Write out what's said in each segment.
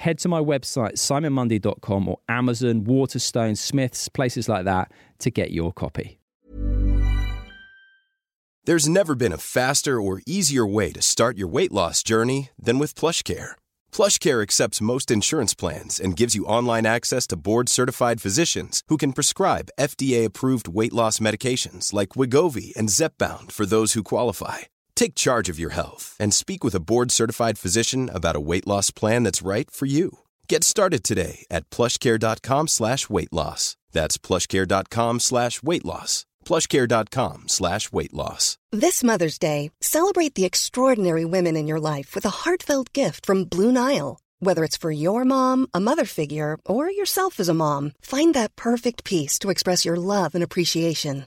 head to my website, simonmundie.com or Amazon, Waterstone, Smiths, places like that to get your copy. There's never been a faster or easier way to start your weight loss journey than with PlushCare. PlushCare accepts most insurance plans and gives you online access to board-certified physicians who can prescribe FDA-approved weight loss medications like Wegovy and Zepbound for those who qualify Take charge of your health and speak with a board certified physician about a weight loss plan that's right for you. Get started today at plushcare.com slash weight loss. That's plushcare.com slash weight loss. Plushcare.com slash weight loss. This Mother's Day, celebrate the extraordinary women in your life with a heartfelt gift from Blue Nile. Whether it's for your mom, a mother figure, or yourself as a mom, find that perfect piece to express your love and appreciation.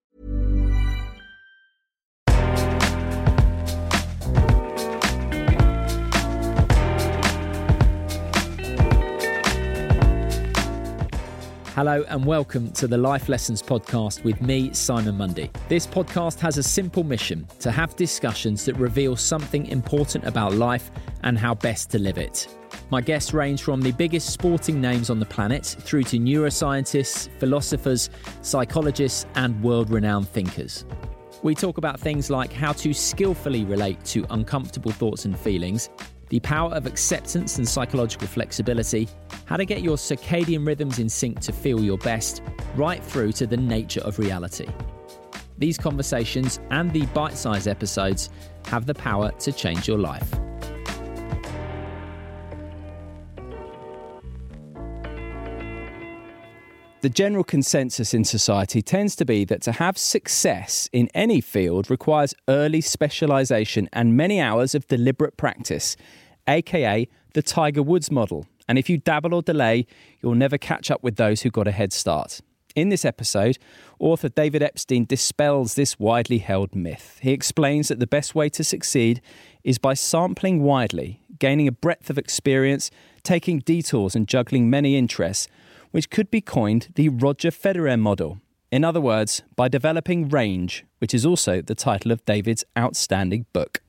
Hello and welcome to the Life Lessons Podcast with me, Simon Mundie. This podcast has a simple mission to have discussions that reveal something important about life and how best to live it. My guests range from the biggest sporting names on the planet through to neuroscientists, philosophers, psychologists, and world renowned thinkers. We talk about things like how to skillfully relate to uncomfortable thoughts and feelings the power of acceptance and psychological flexibility, how to get your circadian rhythms in sync to feel your best, right through to the nature of reality. These conversations and the bite sized episodes have the power to change your life. The general consensus in society tends to be that to have success in any field requires early specialization and many hours of deliberate practice aka the Tiger Woods model. And if you dabble or delay, you'll never catch up with those who got a head start. In this episode, author David Epstein dispels this widely held myth. He explains that the best way to succeed is by sampling widely, gaining a breadth of experience, taking detours, and juggling many interests, which could be coined the Roger Federer model. In other words, by developing range, which is also the title of David's outstanding book.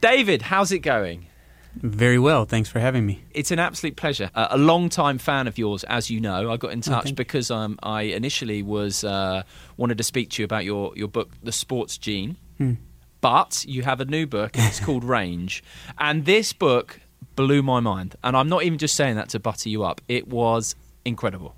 David, how's it going? Very well. Thanks for having me. It's an absolute pleasure. Uh, a long-time fan of yours, as you know. I got in touch okay. because um, I initially was uh, wanted to speak to you about your, your book, The Sports Gene. Hmm. But you have a new book, and it's called Range. And this book blew my mind. And I'm not even just saying that to butter you up. It was incredible.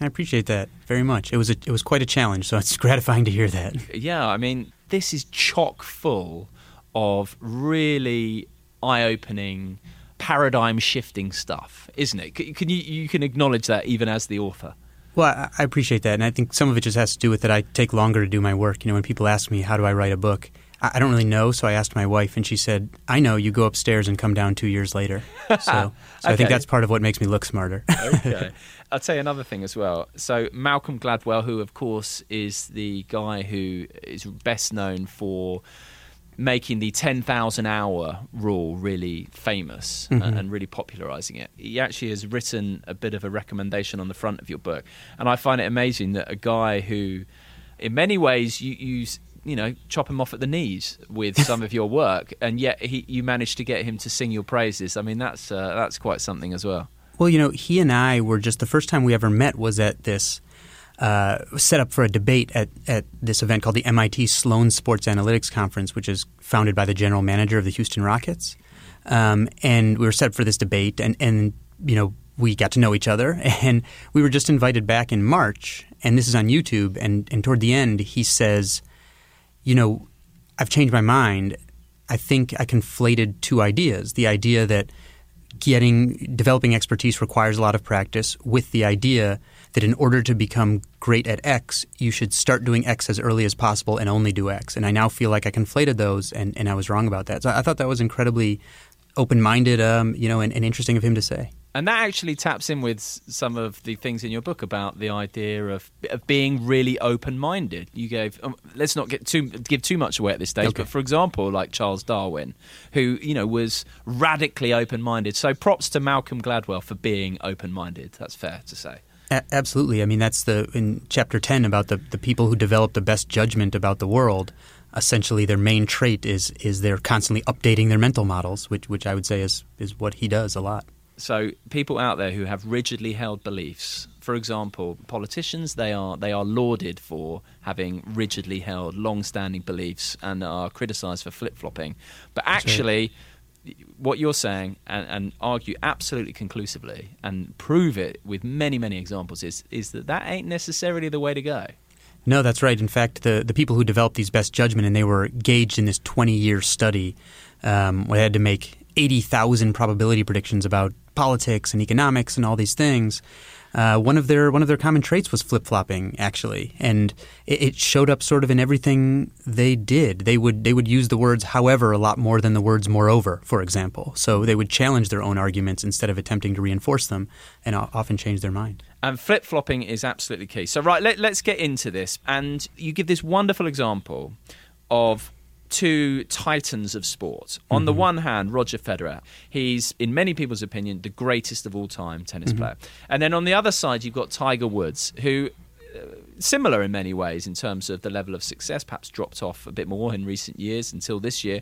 I appreciate that very much. It was a, it was quite a challenge, so it's gratifying to hear that. Yeah, I mean, this is chock full of really eye-opening, paradigm-shifting stuff, isn't it? Can you you can acknowledge that even as the author? Well, I appreciate that, and I think some of it just has to do with that I take longer to do my work. You know, when people ask me how do I write a book, I don't really know, so I asked my wife, and she said, "I know. You go upstairs and come down two years later." So, so okay. I think that's part of what makes me look smarter. okay, I'll tell you another thing as well. So Malcolm Gladwell, who of course is the guy who is best known for making the 10,000 hour rule really famous mm-hmm. and really popularizing it. He actually has written a bit of a recommendation on the front of your book. And I find it amazing that a guy who, in many ways, you use. You know, chop him off at the knees with some of your work, and yet he, you managed to get him to sing your praises. I mean, that's uh, that's quite something as well. Well, you know, he and I were just the first time we ever met was at this uh, set up for a debate at, at this event called the MIT Sloan Sports Analytics Conference, which is founded by the general manager of the Houston Rockets. Um, and we were set up for this debate, and, and you know we got to know each other, and we were just invited back in March, and this is on YouTube. And, and toward the end, he says, "You know, I've changed my mind. I think I conflated two ideas: the idea that getting developing expertise requires a lot of practice with the idea that in order to become great at X, you should start doing X as early as possible and only do X. And I now feel like I conflated those, and, and I was wrong about that. So I thought that was incredibly open-minded, um, you know, and, and interesting of him to say. And that actually taps in with some of the things in your book about the idea of, of being really open-minded. You gave um, let's not get too give too much away at this stage, okay. but for example, like Charles Darwin, who you know was radically open-minded. So props to Malcolm Gladwell for being open-minded. That's fair to say. A- absolutely. I mean, that's the in chapter ten about the the people who develop the best judgment about the world essentially their main trait is is they're constantly updating their mental models, which which I would say is is what he does a lot. So people out there who have rigidly held beliefs, for example, politicians, they are they are lauded for having rigidly held, long-standing beliefs and are criticised for flip-flopping. But actually, what you're saying, and, and, argue absolutely conclusively, and prove it with many many examples, is is that that ain't necessarily the way to go. No, that's right. In fact, the the people who developed these best judgment and they were gauged in this 20-year study, um, they had to make 80,000 probability predictions about politics and economics and all these things. Uh, one of their one of their common traits was flip flopping, actually, and it, it, showed up sort of in everything they did. They would they would use the words "however" a lot more than the words "moreover," for example. So they would challenge their own arguments instead of attempting to reinforce them, and often change their mind. And flip flopping is absolutely key. So right, let, let's get into this. And you give this wonderful example of two titans of sport. On mm-hmm. the one hand, Roger Federer. He's, in many people's opinion, the greatest of all time tennis mm-hmm. player. And then on the other side, you've got Tiger Woods, who uh, similar in many ways in terms of the level of success, perhaps dropped off a bit more in recent years until this year.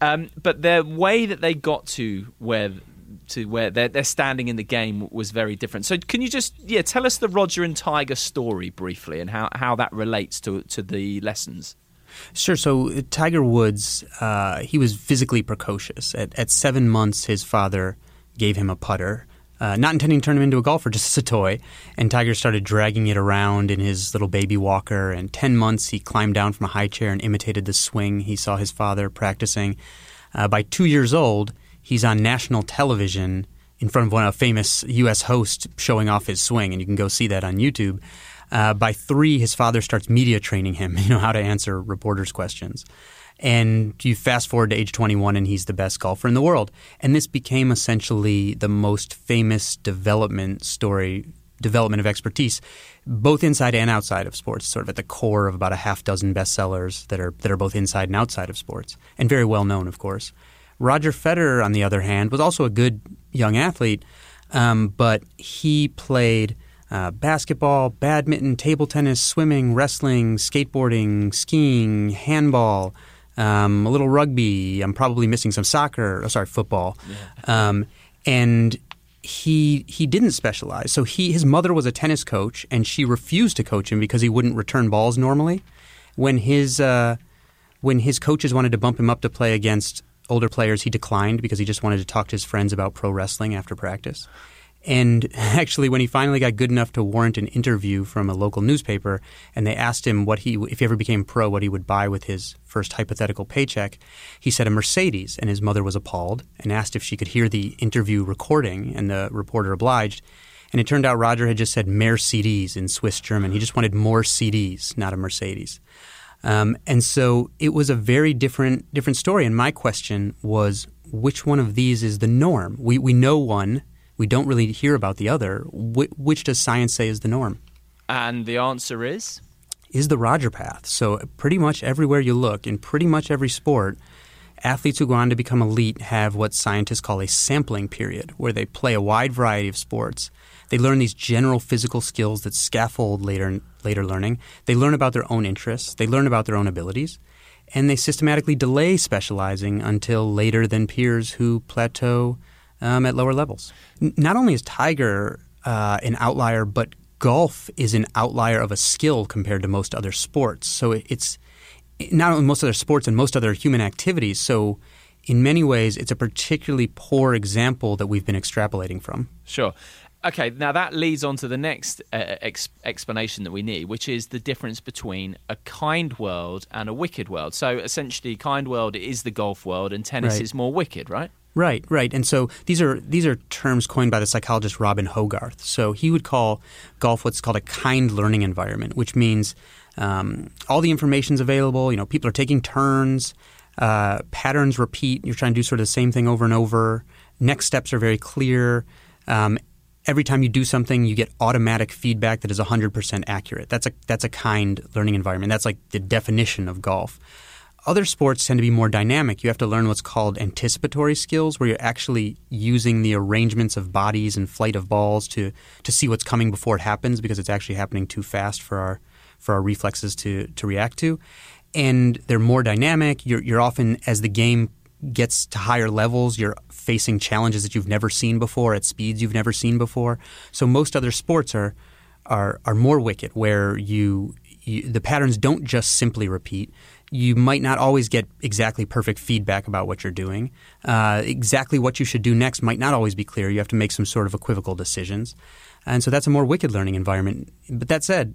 Um, but the way that they got to where to where they're, they're standing in the game was very different. So can you just yeah tell us the Roger and Tiger story briefly and how, how that relates to to the lessons? Sure. So uh, Tiger Woods, uh, he was physically precocious. At, at seven months, his father gave him a putter, uh, not intending to turn him into a golfer, just as a toy. And Tiger started dragging it around in his little baby walker. And 10 months, he climbed down from a high chair and imitated the swing he saw his father practicing. Uh, by two years old, he's on national television in front of one of a famous U.S. host showing off his swing, and you can go see that on YouTube. Uh, by three, his father starts media training him, you know, how to answer reporters' questions. And you fast forward to age 21, and he's the best golfer in the world. And this became essentially the most famous development story, development of expertise, both inside and outside of sports. Sort of at the core of about a half dozen bestsellers that are that are both inside and outside of sports, and very well known, of course. Roger Federer, on the other hand, was also a good young athlete, um, but he played uh, basketball, badminton, table tennis, swimming, wrestling, skateboarding, skiing, handball, um, a little rugby. I'm probably missing some soccer. Oh, sorry, football. Yeah. Um, and he he didn't specialize. So he his mother was a tennis coach, and she refused to coach him because he wouldn't return balls normally. When his uh, when his coaches wanted to bump him up to play against older players, he declined because he just wanted to talk to his friends about pro wrestling after practice. And actually, when he finally got good enough to warrant an interview from a local newspaper, and they asked him what he, if he ever became pro, what he would buy with his first hypothetical paycheck, he said a Mercedes. And his mother was appalled and asked if she could hear the interview recording, and the reporter obliged. And it turned out Roger had just said mehr CDs in Swiss German. He just wanted more CDs, not a Mercedes. Um, and so it was a very different different story. And my question was, which one of these is the norm? We we know one we don't really hear about the other. Wh- which does science say is the norm? And the answer is? Is the Roger path. So, pretty much everywhere you look, in pretty much every sport, athletes who go on to become elite have what scientists call a sampling period, where they play a wide variety of sports. They learn these general physical skills that scaffold later, later learning. They learn about their own interests. They learn about their own abilities. And they systematically delay specializing until later than peers who plateau um, at lower levels. N- not only is Tiger uh, an outlier, but golf is an outlier of a skill compared to most other sports. So it's not only most other sports and most other human activities. So in many ways, it's a particularly poor example that we've been extrapolating from. Sure. Okay, now that leads on to the next uh, ex- explanation that we need, which is the difference between a kind world and a wicked world. So essentially, kind world is the golf world, and tennis right. is more wicked, right? Right, right. And so these are these are terms coined by the psychologist Robin Hogarth. So he would call golf what's called a kind learning environment, which means um, all the information's available. You know, people are taking turns. Uh, patterns repeat. You're trying to do sort of the same thing over and over. Next steps are very clear. Um, every time you do something, you get automatic feedback that is 100% accurate. That's a that's a kind learning environment. That's like the definition of golf. Other sports tend to be more dynamic. You have to learn what's called anticipatory skills, where you're actually using the arrangements of bodies and flight of balls to to see what's coming before it happens, because it's actually happening too fast for our for our reflexes to to react to. And they're more dynamic. You're, you're often as the game gets to higher levels, you're facing challenges that you've never seen before at speeds you've never seen before. So most other sports are are are more wicked, where you, you the patterns don't just simply repeat you might not always get exactly perfect feedback about what you're doing. Uh, exactly what you should do next might not always be clear. You have to make some sort of equivocal decisions. And so that's a more wicked learning environment. But that said,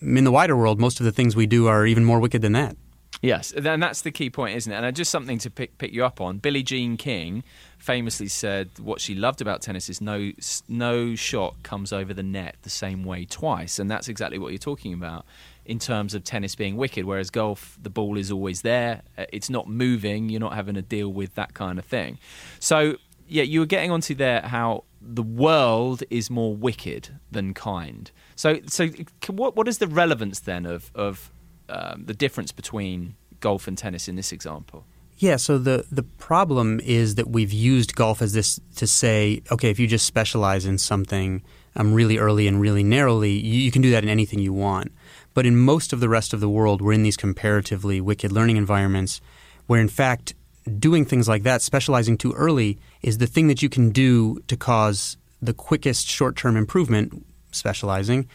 in the wider world, most of the things we do are even more wicked than that. Yes, and that's the key point, isn't it? And just something to pick, pick you up on. Billie Jean King famously said what she loved about tennis is no no shot comes over the net the same way twice, and that's exactly what you're talking about in terms of tennis being wicked. Whereas golf, the ball is always there. Uh, it's not moving. You're not having to deal with that kind of thing. So, yeah, you were getting onto there how the world is more wicked than kind. So, so what what is the relevance then of of um, the difference between golf and tennis in this example? Yeah, so the the problem is that we've used golf as this to say, okay, if you just specialize in something um, really early and really narrowly, you, you, can do that in anything you want. But in most of the rest of the world, we're in these comparatively wicked learning environments where, in fact, doing things like that, specializing too early, is the thing that you can do to cause the quickest short term improvement, specializing,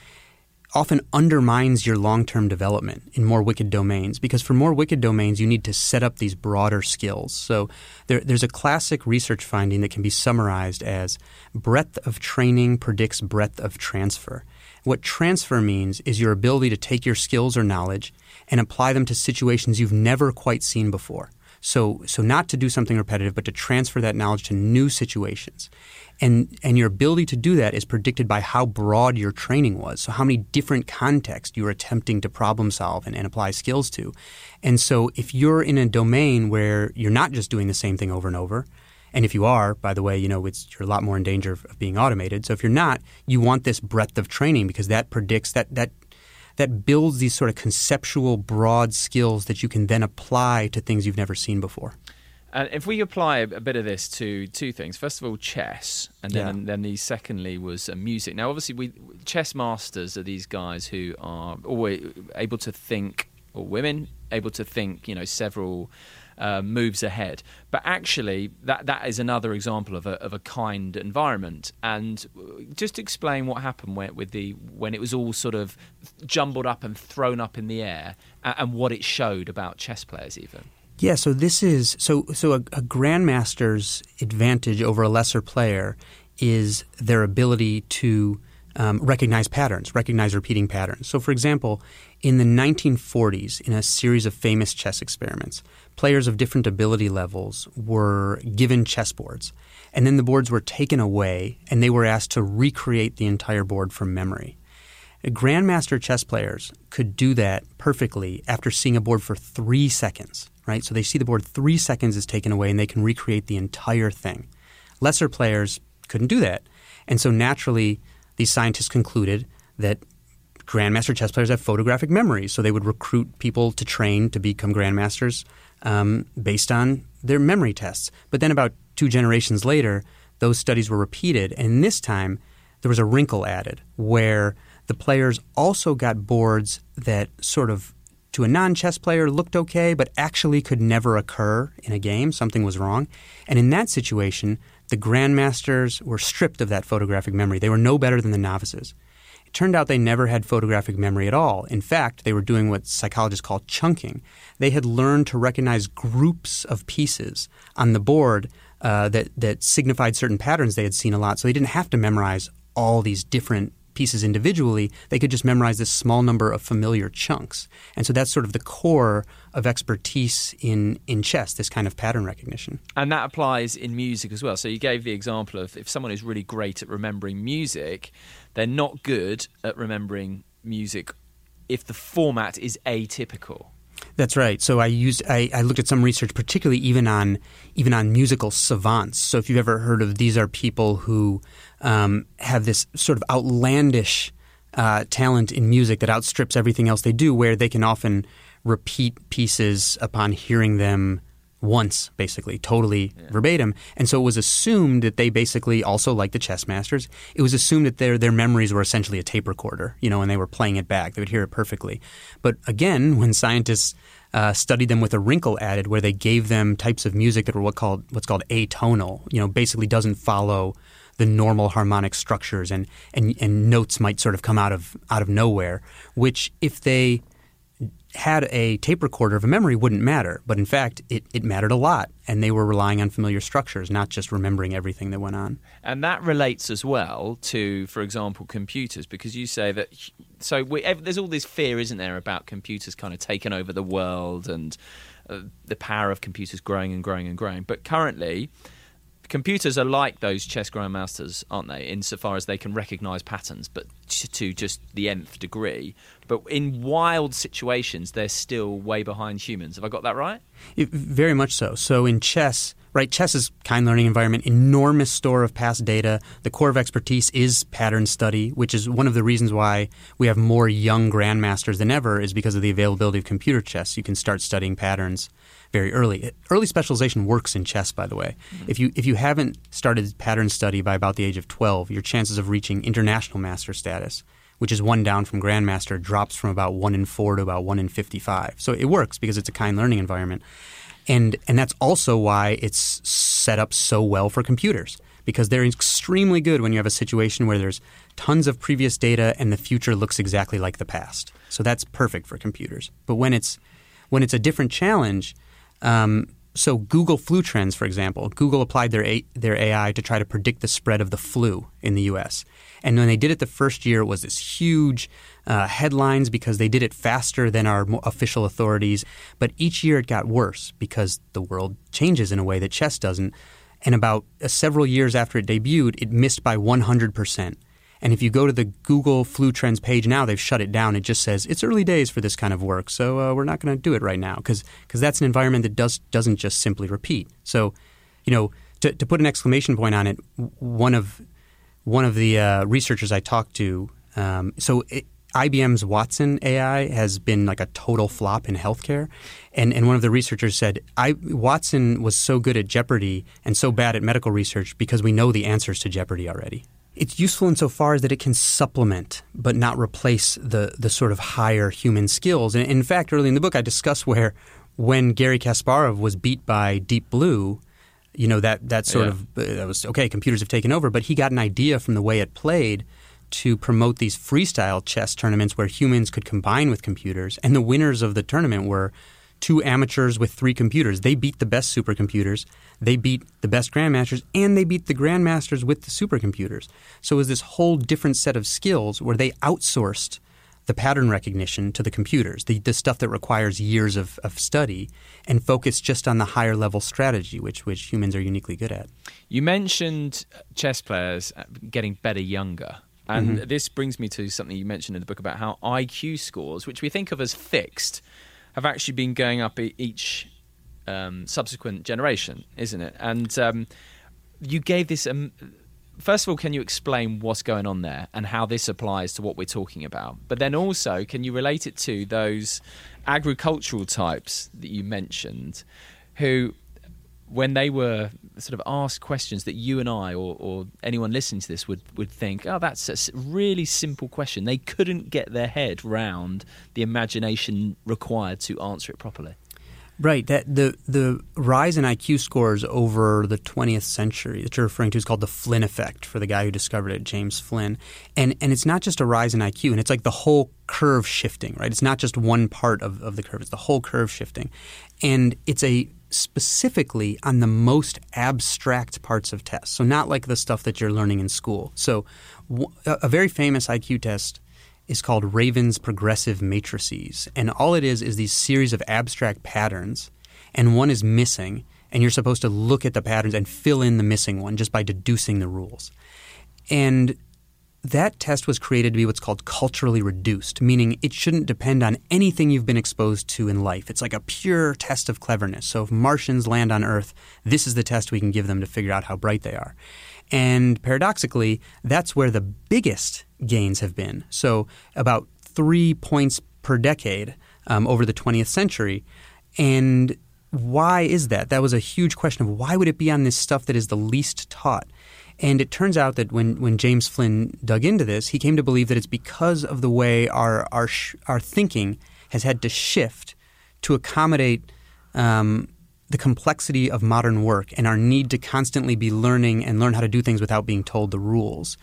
often undermines your long term development in more wicked domains. Because for more wicked domains, you need to set up these broader skills. So there, there's a classic research finding that can be summarized as breadth of training predicts breadth of transfer. What transfer means is your ability to take your skills or knowledge and apply them to situations you've never quite seen before. So, so not to do something repetitive, but to transfer that knowledge to new situations. And, and your ability to do that is predicted by how broad your training was. So, how many different contexts you are attempting to problem solve and, and apply skills to. And so, if you're in a domain where you're not just doing the same thing over and over, and if you are, by the way, you know it's you're a lot more in danger of, of being automated. So if you're not, you want this breadth of training because that predicts that that that builds these sort of conceptual broad skills that you can then apply to things you've never seen before. And if we apply a bit of this to two things, first of all, chess, and then yeah. and then the secondly was uh, music. Now, obviously, we chess masters are these guys who are always able to think, or women able to think, you know, several uh, moves ahead. But actually, that that is another example of a of a kind environment. And just explain what happened when, with the when it was all sort of jumbled up and thrown up in the air, and, and what it showed about chess players, even. Yeah, so this is so so a, a grandmaster's advantage over a lesser player is their ability to um, recognize patterns, recognize repeating patterns. So, for example, in the 1940s, in a series of famous chess experiments, players of different ability levels were given chessboards, and then the boards were taken away, and they were asked to recreate the entire board from memory. Grandmaster chess players could do that perfectly after seeing a board for three seconds, right? So they see the board three seconds is taken away, and they can recreate the entire thing. Lesser players couldn't do that. And so naturally, these scientists concluded that grandmaster chess players have photographic memory, so they would recruit people to train to become grandmasters um, based on their memory tests. But then, about two generations later, those studies were repeated, and this time there was a wrinkle added where the players also got boards that sort of to a non chess player looked okay, but actually could never occur in a game. Something was wrong. And in that situation, the grandmasters were stripped of that photographic memory. They were no better than the novices. It turned out they never had photographic memory at all. In fact, they were doing what psychologists call chunking. They had learned to recognize groups of pieces on the board uh, that, that signified certain patterns they had seen a lot, so they didn't have to memorize all these different pieces individually, they could just memorize this small number of familiar chunks. And so that's sort of the core of expertise in, in chess, this kind of pattern recognition. And that applies in music as well. So you gave the example of if someone is really great at remembering music, they're not good at remembering music if the format is atypical. That's right. So I used I, I, looked at some research, particularly even on even on musical savants. So if you've ever heard of these are people who um, have this sort of outlandish uh, talent in music that outstrips everything else they do, where they can often repeat pieces upon hearing them once, basically, totally yeah. verbatim. And so it was assumed that they basically also, like the chess masters, it was assumed that their their memories were essentially a tape recorder, you know, and they were playing it back. They would hear it perfectly. But again, when scientists uh, studied them with a wrinkle added, where they gave them types of music that were what called what's called atonal, you know, basically doesn't follow the normal harmonic structures, and, and and notes might sort of come out of out of nowhere. Which, if they had a tape recorder of a memory wouldn't matter. But in fact, it, it mattered a lot. And they were relying on familiar structures, not just remembering everything that went on. And that relates as well to, for example, computers, because you say that. So we, there's all this fear, isn't there, about computers kind of taking over the world and uh, the power of computers growing and growing and growing. But currently, computers are like those chess grandmasters, aren't they? Insofar as they can recognise patterns, but to just the nth degree. But in wild situations, they're still way behind humans. Have I got that right? It, very much so. So in chess, right? Chess is kind learning environment, enormous store of past data. The core of expertise is pattern study, which is one of the reasons why we have more young grandmasters than ever. Is because of the availability of computer chess. You can start studying patterns very early. Early specialization works in chess, by the way. Mm-hmm. If you if you haven't started pattern study by about the age of 12, your chances of reaching international master status, which is one down from grandmaster, drops from about 1 in 4 to about 1 in 55. So it works because it's a kind learning environment. And and that's also why it's set up so well for computers because they're extremely good when you have a situation where there's tons of previous data and the future looks exactly like the past. So that's perfect for computers. But when it's when it's a different challenge, um, so Google flu trends, for example, Google applied their A- their AI to try to predict the spread of the flu in the U.S. And when they did it the first year, it was this huge uh, headlines because they did it faster than our official authorities. But each year it got worse because the world changes in a way that chess doesn't. And about uh, several years after it debuted, it missed by 100 percent. And if you go to the Google Flu Trends page now, they've shut it down. It just says it's early days for this kind of work, so uh, we're not going to do it right now because that's an environment that does doesn't just simply repeat. So, you know, to, to put an exclamation point on it, one of one of the uh, researchers I talked to, um, so it, IBM's Watson AI has been like a total flop in healthcare. And, and one of the researchers said, Watson was so good at Jeopardy and so bad at medical research because we know the answers to Jeopardy already. It's useful insofar as that it can supplement but not replace the, the sort of higher human skills. And in fact, early in the book, I discuss where when Garry Kasparov was beat by Deep Blue, you know that that sort yeah. of uh, that was okay. Computers have taken over, but he got an idea from the way it played to promote these freestyle chess tournaments where humans could combine with computers, and the winners of the tournament were two amateurs with three computers. They beat the best supercomputers, they beat the best grandmasters, and they beat the grandmasters with the supercomputers. So it was this whole different set of skills where they outsourced the pattern recognition to the computers, the, the stuff that requires years of, of study, and focus just on the higher level strategy, which, which humans are uniquely good at. You mentioned chess players getting better younger. And mm-hmm. this brings me to something you mentioned in the book about how IQ scores, which we think of as fixed, have actually been going up each um, subsequent generation, isn't it? And um, you gave this. Um, first of all, can you explain what's going on there and how this applies to what we're talking about? But then also, can you relate it to those agricultural types that you mentioned who when they were sort of asked questions that you and I or, or, anyone listening to this would, would think, oh, that's a really simple question. They couldn't get their head round the imagination required to answer it properly. Right. That the the rise in IQ scores over the 20th century that you're referring to is called the Flynn effect for the guy who discovered it, James Flynn. And and it's not just a rise in IQ, and it's like the whole curve shifting. Right. It's not just one part of, of the curve; it's the whole curve shifting, and it's a specifically on the most abstract parts of tests. So, not like the stuff that you're learning in school. So, a very famous IQ test is called Raven's Progressive Matrices. And all it is is these series of abstract patterns, and one is missing, and you're supposed to look at the patterns and fill in the missing one just by deducing the rules. And that test was created to be what's called culturally reduced, meaning it shouldn't depend on anything you've been exposed to in life. It's like a pure test of cleverness. So if Martians land on Earth, this is the test we can give them to figure out how bright they are. And paradoxically, that's where the biggest gains have been. So about three points per decade um, over the 20th century. And why is that? That was a huge question of why would it be on this stuff that is the least taught? And it turns out that when, when James Flynn dug into this, he came to believe that it's because of the way our, our, sh- our thinking has had to shift to accommodate um, the complexity of modern work and our need to constantly be learning and learn how to do things without being told the rules.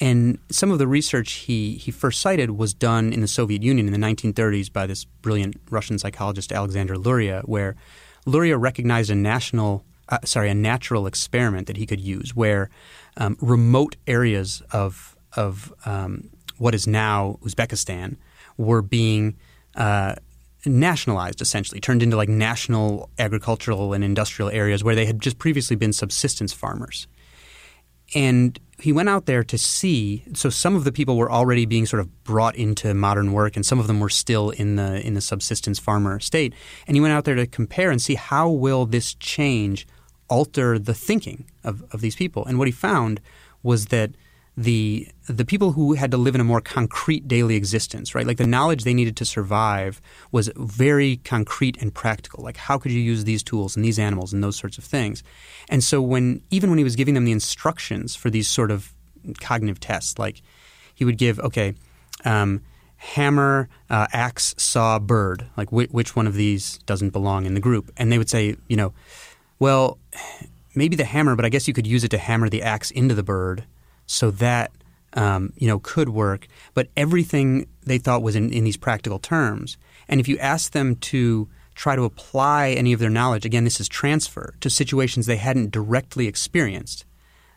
And some of the research he, he first cited was done in the Soviet Union in the 1930s by this brilliant Russian psychologist Alexander Luria, where Luria recognized a national uh, sorry, a natural experiment that he could use where um, remote areas of of um, what is now Uzbekistan were being uh, nationalized, essentially turned into like national agricultural and industrial areas where they had just previously been subsistence farmers. And he went out there to see. So some of the people were already being sort of brought into modern work, and some of them were still in the in the subsistence farmer state. And he went out there to compare and see how will this change alter the thinking of, of these people. And what he found was that the the people who had to live in a more concrete daily existence, right? Like the knowledge they needed to survive was very concrete and practical. Like how could you use these tools and these animals and those sorts of things. And so when even when he was giving them the instructions for these sort of cognitive tests, like he would give, okay, um, hammer, uh, axe, saw, bird. Like wh- which one of these doesn't belong in the group? And they would say, you know, well, maybe the hammer, but I guess you could use it to hammer the axe into the bird, so that um, you know could work. But everything they thought was in, in these practical terms. And if you ask them to try to apply any of their knowledge, again, this is transfer to situations they hadn't directly experienced,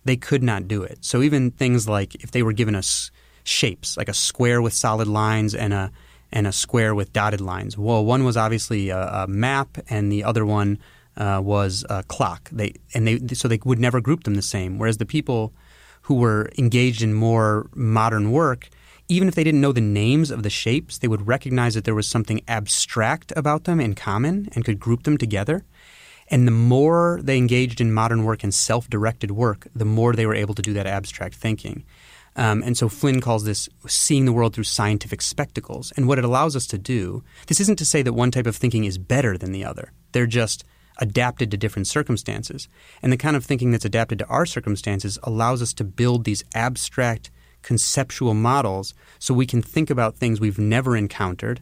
they could not do it. So even things like if they were given us shapes, like a square with solid lines and a and a square with dotted lines. Well, one was obviously a, a map, and the other one uh, was a clock. They and they so they would never group them the same. Whereas the people who were engaged in more modern work, even if they didn't know the names of the shapes, they would recognize that there was something abstract about them in common and could group them together. And the more they engaged in modern work and self-directed work, the more they were able to do that abstract thinking. Um, and so Flynn calls this seeing the world through scientific spectacles. And what it allows us to do, this isn't to say that one type of thinking is better than the other. They're just adapted to different circumstances. And the kind of thinking that's adapted to our circumstances allows us to build these abstract conceptual models so we can think about things we've never encountered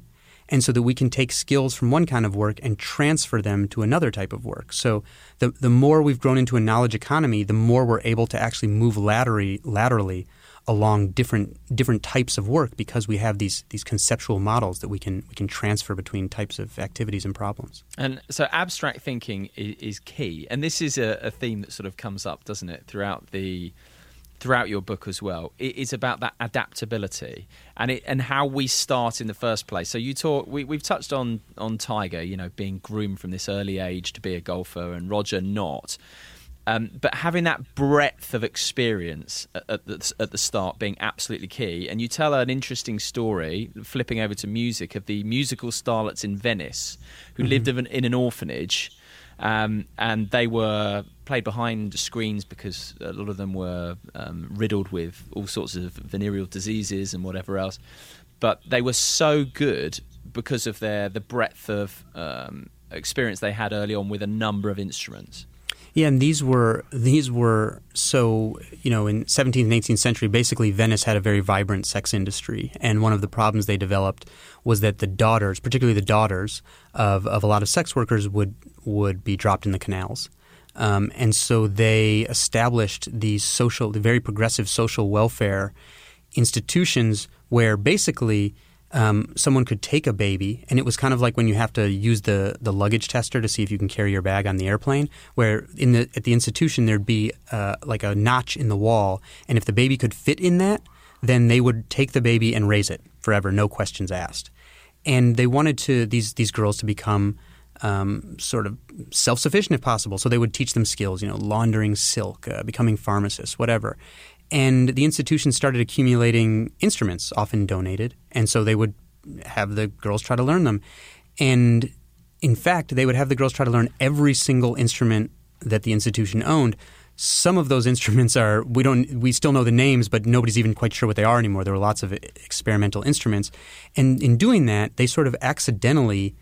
and so that we can take skills from one kind of work and transfer them to another type of work. So the, the more we've grown into a knowledge economy, the more we're able to actually move laterally, laterally along different different types of work because we have these these conceptual models that we can we can transfer between types of activities and problems. And so abstract thinking is, is key, and this is a, a, theme that sort of comes up, doesn't it, throughout the throughout your book as well. It is about that adaptability and it and how we start in the first place. So you talk we, we've touched on on Tiger, you know, being groomed from this early age to be a golfer, and Roger not. Um, but having that breadth of experience at, the, at, the, start being absolutely key. And you tell an interesting story, flipping over to music, of the musical starlets in Venice who mm-hmm. lived in, in an orphanage. Um, and they were played behind screens because a lot of them were um, riddled with all sorts of venereal diseases and whatever else. But they were so good because of their the breadth of um, experience they had early on with a number of instruments. Yeah, and these were these were so you know in 17th and 18th century, basically Venice had a very vibrant sex industry, and one of the problems they developed was that the daughters, particularly the daughters of, of a lot of sex workers, would would be dropped in the canals, um, and so they established these social, the very progressive social welfare institutions where basically um, someone could take a baby, and it was kind of like when you have to use the, the luggage tester to see if you can carry your bag on the airplane, where in the at the institution there'd be uh, like a notch in the wall, and if the baby could fit in that, then they would take the baby and raise it forever, no questions asked. And they wanted to these these girls to become um, sort of self sufficient if possible. So they would teach them skills, you know, laundering silk, uh, becoming pharmacists, whatever. And the institution started accumulating instruments, often donated. And so they would have the girls try to learn them. And in fact, they would have the girls try to learn every single instrument that the institution owned. Some of those instruments are we don't we still know the names, but nobody's even quite sure what they are anymore. There were lots of experimental instruments, and in doing that, they sort of accidentally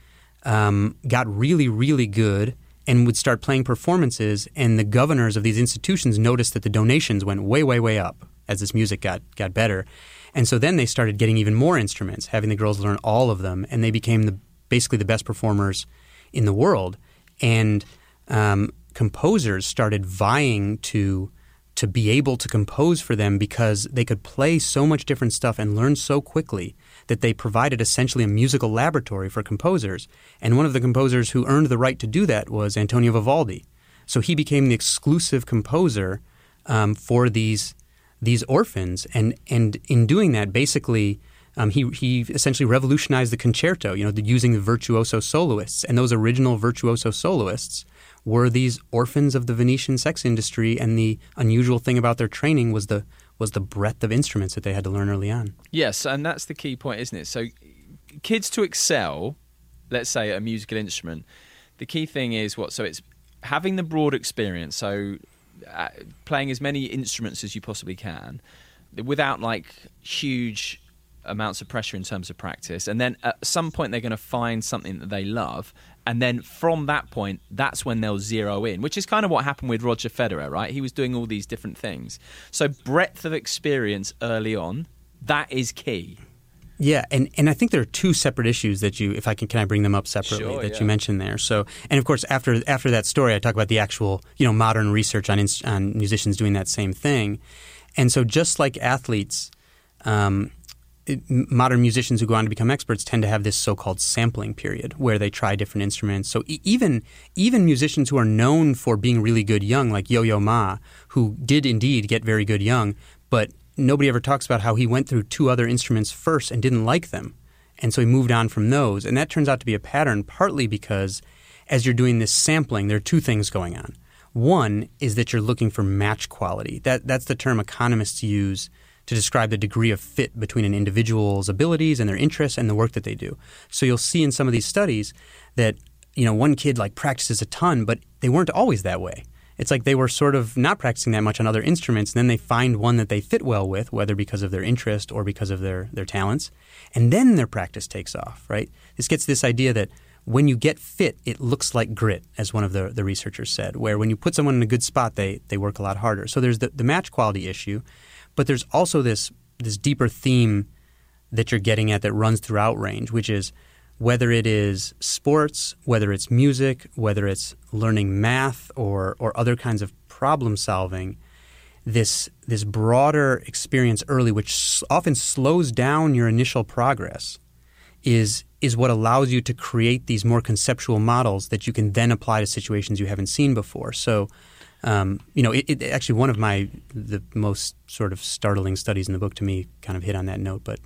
um, got really, really good and would start playing performances. And the governors of these institutions noticed that the donations went way, way, way up as this music got got better. And so then they started getting even more instruments, having the girls learn all of them, and they became the basically the best performers in the world. And um, composers started vying to to be able to compose for them because they could play so much different stuff and learn so quickly that they provided essentially a musical laboratory for composers. And one of the composers who earned the right to do that was Antonio Vivaldi. So he became the exclusive composer um, for these these orphans, and and in doing that, basically. Um, he, he essentially revolutionized the concerto, you know, the, using the virtuoso soloists. And those original virtuoso soloists were these orphans of the Venetian sex industry, and the unusual thing about their training was the was the breadth of instruments that they had to learn early on. Yes, and that's the key point, isn't it? So, kids to excel, let's say, at a musical instrument, the key thing is what? So it's having the broad experience. So uh, playing as many instruments as you possibly can, without like huge amounts of pressure in terms of practice. And then at some point, they're going to find something that they love. And then from that point, that's when they'll zero in, which is kind of what happened with Roger Federer, right? He was doing all these different things. So, breadth of experience early on, that is key. Yeah, and, and I think there are two separate issues that you, if I can, can I bring them up separately sure, that yeah. you mentioned there. So, and of course, after after that story, I talk about the actual, you know, modern research on on musicians doing that same thing, and so just like athletes, um, modern musicians who go on to become experts tend to have this so-called sampling period where they try different instruments. So e- even even musicians who are known for being really good young, like Yo-Yo Ma, who did indeed get very good young, but nobody ever talks about how he went through two other instruments first and didn't like them, and so he moved on from those. And that turns out to be a pattern, partly because as you're doing this sampling, there are two things going on. One is that you're looking for match quality. That that's the term economists use to describe the degree of fit between an individual's abilities and their interests and the work that they do. So you'll see in some of these studies that you know one kid like practices a ton, but they weren't always that way. It's like they were sort of not practicing that much on other instruments, and then they find one that they fit well with, whether because of their interest or because of their their talents, and then their practice takes off. Right? This gets this idea that when you get fit, it looks like grit, as one of the, the researchers said, where when you put someone in a good spot, they, they work a lot harder. So there's the, the match quality issue. But there's also this this deeper theme that you're getting at that runs throughout range, which is whether it is sports, whether it's music, whether it's learning math or or other kinds of problem solving, this this broader experience early, which often slows down your initial progress, is is what allows you to create these more conceptual models that you can then apply to situations you haven't seen before. So um, you know, it, it, actually one of my the most sort of startling studies in the book to me kind of hit on that note, but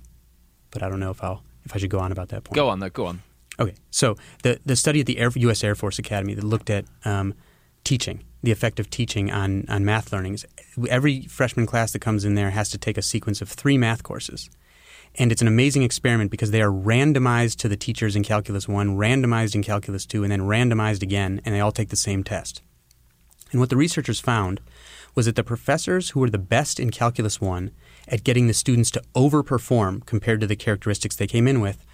but I don't know if I'll if I should go on about that point. Go on, though. Go on. Okay, so the the study at the Air, U.S. Air Force Academy that looked at um, teaching, the effect of teaching on on math learnings. Every freshman class that comes in there has to take a sequence of three math courses. And it's an amazing experiment because they are randomized to the teachers in Calculus 1, randomized in Calculus 2, and then randomized again, and they all take the same test. And what the researchers found was that the professors who were the best in Calculus 1 at getting the students to overperform compared to the characteristics they came in with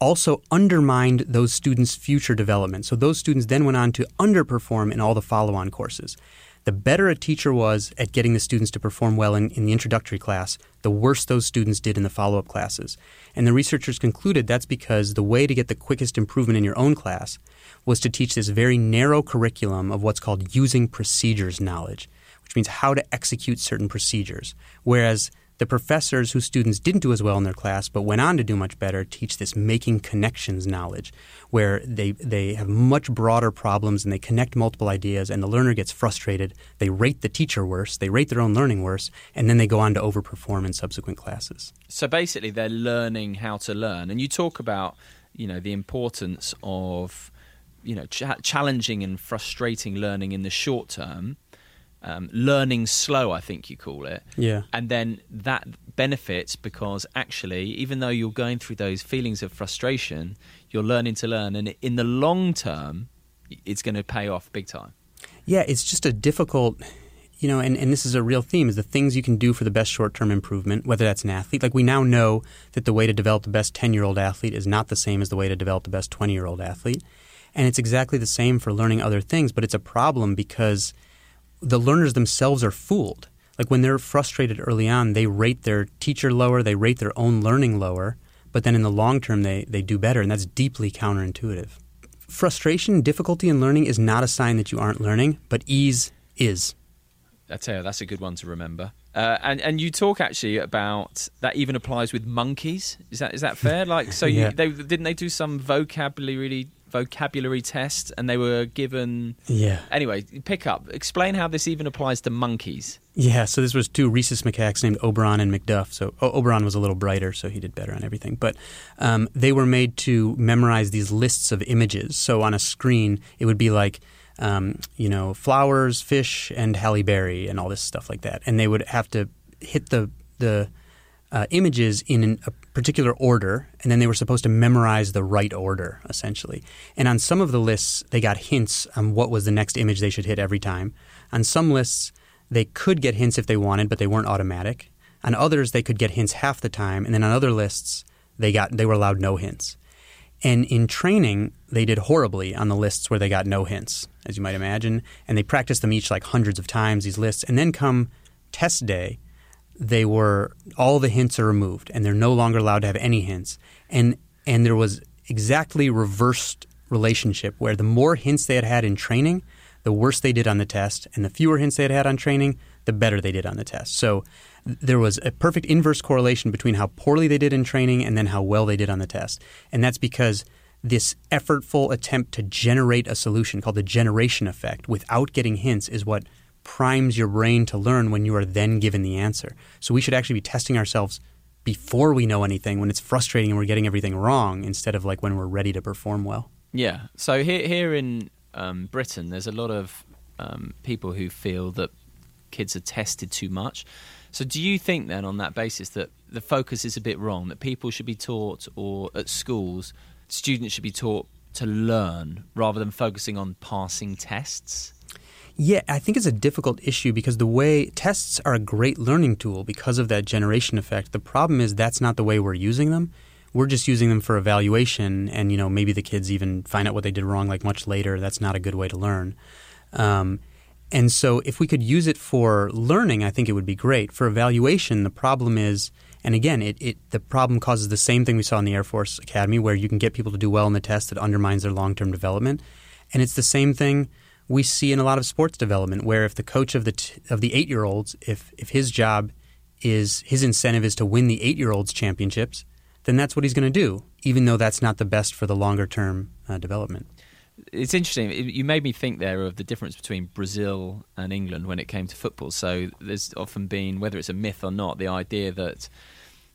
also undermined those students' future development. So those students then went on to underperform in all the follow on courses. The better a teacher was at getting the students to perform well in, in the introductory class, the worse those students did in the follow up classes. And the researchers concluded that's because the way to get the quickest improvement in your own class was to teach this very narrow curriculum of what's called using procedures knowledge, which means how to execute certain procedures. Whereas The professors whose students didn't do as well in their class but went on to do much better teach this making connections knowledge, where they, they have much broader problems and they connect multiple ideas, and the learner gets frustrated. They rate the teacher worse, they rate their own learning worse, and then they go on to overperform in subsequent classes. So basically, they're learning how to learn. And you talk about you know the importance of you know ch- challenging and frustrating learning in the short term um, learning slow, I think you call it. Yeah. And then that benefits because actually, even though you're going through those feelings of frustration, you're learning to learn. And in the long term, it's going to pay off big time. Yeah, it's just a difficult, you know, and, and this is a real theme is the things you can do for the best short term improvement, whether that's an athlete. Like we now know that the way to develop the best 10 year old athlete is not the same as the way to develop the best 20 year old athlete. And it's exactly the same for learning other things, but it's a problem because the learners themselves are fooled. Like when they're frustrated early on, they rate their teacher lower, they rate their own learning lower, but then in the long term, they, they do better, and that's deeply counterintuitive. Frustration, difficulty in learning is not a sign that you aren't learning, but ease is. I tell you, that's a good one to remember. Uh, and and you talk actually about that even applies with monkeys. Is that is that fair? Like, so you, yeah. they didn't they do some vocabulary vocabulary test and they were given. Yeah. Anyway, pick up. Explain how this even applies to monkeys. Yeah, so this was two rhesus macaques named Oberon and Macduff. So o- Oberon was a little brighter, so he did better on everything. But um, they were made to memorize these lists of images. So on a screen, it would be like, um, you know, flowers, fish, and Halle Berry, and all this stuff like that. And they would have to hit the the uh, images in a particular order, and then they were supposed to memorize the right order, essentially. And on some of the lists, they got hints on what was the next image they should hit every time. On some lists, they could get hints if they wanted, but they weren't automatic. On others, they could get hints half the time, and then on other lists, they got they were allowed no hints. And in training, they did horribly on the lists where they got no hints, as you might imagine. And they practiced them each like hundreds of times, these lists. And then come test day, they were all the hints are removed and they're no longer allowed to have any hints. And and there was exactly reversed relationship where the more hints they had had in training, the worse they did on the test, and the fewer hints they had had on training, the better they did on the test. So there was a perfect inverse correlation between how poorly they did in training and then how well they did on the test. And that's because this effortful attempt to generate a solution called the generation effect without getting hints is what primes your brain to learn when you are then given the answer. So we should actually be testing ourselves before we know anything when it's frustrating and we're getting everything wrong instead of like when we're ready to perform well. Yeah. So here here in um, Britain, there's a lot of um, people who feel that kids are tested too much. So do you think then, on that basis, that the focus is a bit wrong? That people should be taught, or at schools, students should be taught to learn rather than focusing on passing tests? Yeah, I think it's a difficult issue because the way tests are a great learning tool because of that generation effect. The problem is that's not the way we're using them. We're just using them for evaluation, and you know maybe the kids even find out what they did wrong like much later. That's not a good way to learn. Um, and so, if we could use it for learning, I think it would be great. For evaluation, the problem is, and again, it, it the problem causes the same thing we saw in the Air Force Academy, where you can get people to do well in the test that undermines their long term development, and it's the same thing we see in a lot of sports development, where if the coach of the t- of the eight year olds, if if his job is his incentive is to win the eight year olds championships, then that's what he's going to do, even though that's not the best for the longer term uh, development. It's interesting. You made me think there of the difference between Brazil and England when it came to football. So there's often been, whether it's a myth or not, the idea that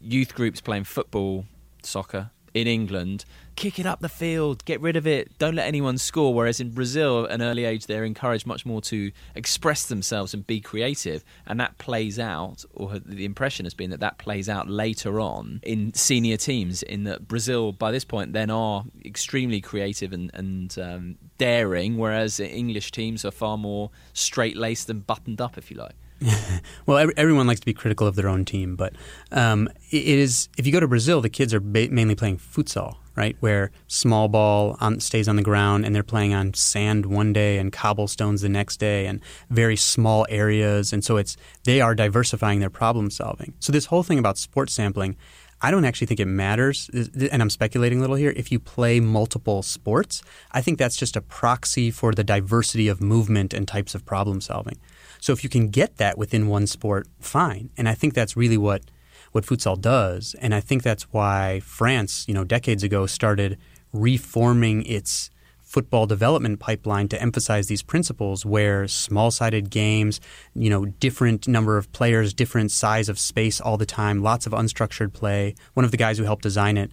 youth groups playing football, soccer, in England, kick it up the field, get rid of it, don't let anyone score. Whereas in Brazil, at an early age, they're encouraged much more to express themselves and be creative. And that plays out, or the impression has been that that plays out later on in senior teams, in that Brazil, by this point, then are extremely creative and, and um, daring, whereas English teams are far more straight laced and buttoned up, if you like. well, every, everyone likes to be critical of their own team, but um, it is. If you go to Brazil, the kids are ba- mainly playing futsal, right? Where small ball on, stays on the ground, and they're playing on sand one day and cobblestones the next day, and very small areas, and so it's they are diversifying their problem solving. So this whole thing about sports sampling. I don't actually think it matters, and I'm speculating a little here. If you play multiple sports, I think that's just a proxy for the diversity of movement and types of problem solving. So if you can get that within one sport, fine. And I think that's really what what futsal does. And I think that's why France, you know, decades ago started reforming its football development pipeline to emphasize these principles where small-sided games, you know, different number of players, different size of space all the time, lots of unstructured play. One of the guys who helped design it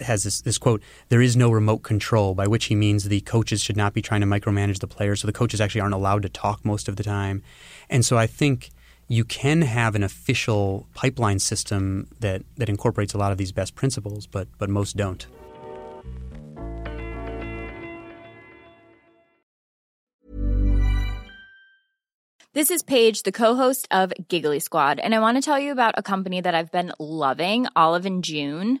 has this, this quote, there is no remote control, by which he means the coaches should not be trying to micromanage the players. So the coaches actually aren't allowed to talk most of the time. And so I think you can have an official pipeline system that, that incorporates a lot of these best principles, but, but most don't. This is Paige, the co-host of Giggly Squad, and I want to tell you about a company that I've been loving, Olive and June.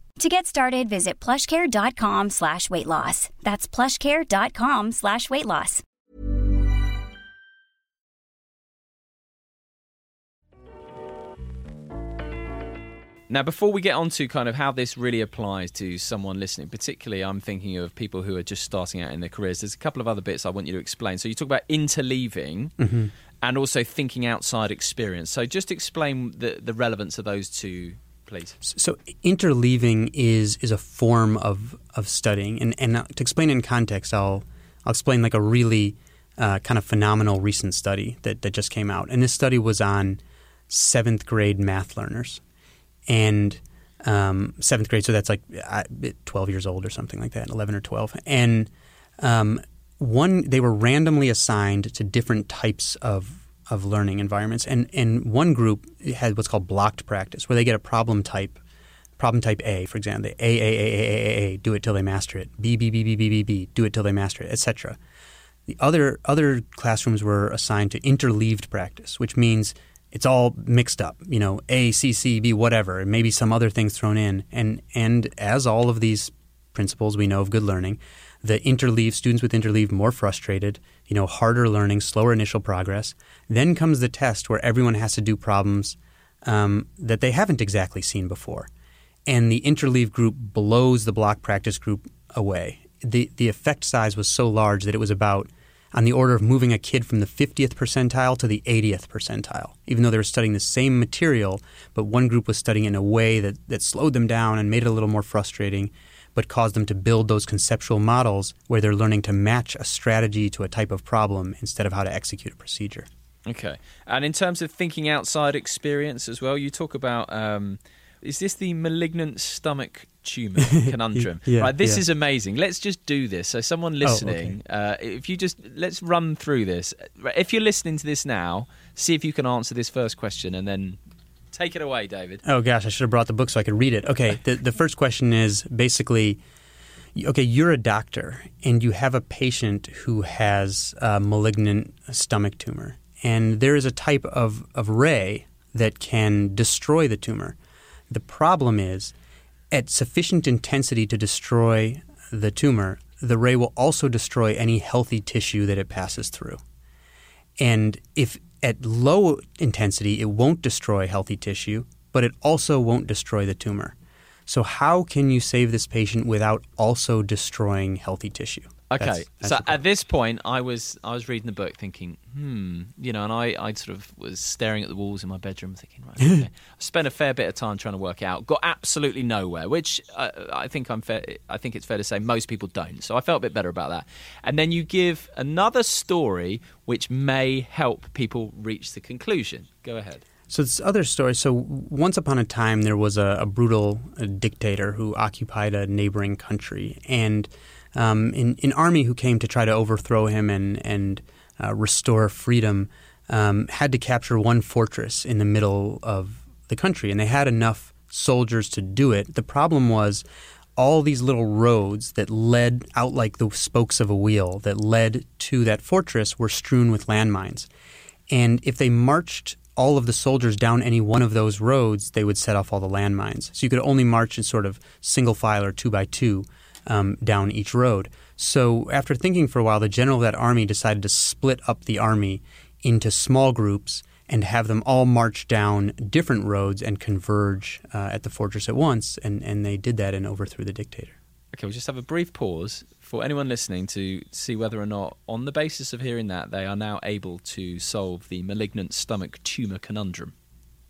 To get started, visit plushcare.com slash weight loss. That's plushcare.com slash weight loss. Now, before we get on to kind of how this really applies to someone listening, particularly I'm thinking of people who are just starting out in their careers, there's a couple of other bits I want you to explain. So you talk about interleaving mm-hmm. and also thinking outside experience. So just explain the, the relevance of those two please. So interleaving is is a form of of studying, and and to explain in context, I'll I'll explain like a really uh, kind of phenomenal recent study that that just came out, and this study was on seventh grade math learners, and um, seventh grade, so that's like uh, twelve years old or something like that, eleven or twelve, and um, one they were randomly assigned to different types of of learning environments. And, and one group had what's called blocked practice, where they get a problem type, problem type A, for example, A, A, A, A, A, A, A, do it till they master it. B, B, B, B, B, B, B, do it till they master it, etc. The other, other classrooms were assigned to interleaved practice, which means it's all mixed up, you know, A, C, C, B, whatever, and maybe some other things thrown in. And, and as all of these principles we know of good learning, the interleave students with interleave more frustrated, you know, harder learning, slower initial progress. Then comes the test where everyone has to do problems um, that they haven't exactly seen before, and the interleave group blows the block practice group away. the The effect size was so large that it was about on the order of moving a kid from the 50th percentile to the 80th percentile, even though they were studying the same material, but one group was studying in a way that, that slowed them down and made it a little more frustrating but cause them to build those conceptual models where they're learning to match a strategy to a type of problem instead of how to execute a procedure. Okay. And in terms of thinking outside experience as well, you talk about um, is this the malignant stomach tumor conundrum? yeah, right. This yeah. is amazing. Let's just do this. So, someone listening, oh, okay. uh, if you just let's run through this. If you're listening to this now, see if you can answer this first question, and then Take it away, David. Oh gosh, I should have brought the book so I could read it. Okay, the the first question is basically okay, you're a doctor and you have a patient who has a malignant stomach tumor, and there is a type of, of ray that can destroy the tumor. The problem is, at sufficient intensity to destroy the tumor, the ray will also destroy any healthy tissue that it passes through. And if at low intensity, it won't destroy healthy tissue, but it also won't destroy the tumor. So, how can you save this patient without also destroying healthy tissue? Okay, That's- that's so at this point, I was I was reading the book, thinking, hmm, you know, and I, I sort of was staring at the walls in my bedroom, thinking, right, okay. I spent a fair bit of time trying to work it out, got absolutely nowhere, which uh, I think I'm fair. I think it's fair to say most people don't. So I felt a bit better about that. And then you give another story which may help people reach the conclusion. Go ahead. So this other story. So once upon a time, there was a, a brutal uh, dictator who occupied a neighboring country, and um, an army who came to try to overthrow him and and uh, restore freedom um, had to capture one fortress in the middle of the country, and they had enough soldiers to do it. The problem was all these little roads that led out like the spokes of a wheel that led to that fortress were strewn with landmines. And if they marched all of the soldiers down any one of those roads, they would set off all the landmines. So you could only march in sort of single file or two by two um, down each road. So after thinking for a while, the general of that army decided to split up the army into small groups and have them all march down different roads and converge uh, at the fortress at once. And, and they did that and overthrew the dictator. Okay, we'll just have a brief pause for anyone listening to see whether or not, on the basis of hearing that, they are now able to solve the malignant stomach tumour conundrum.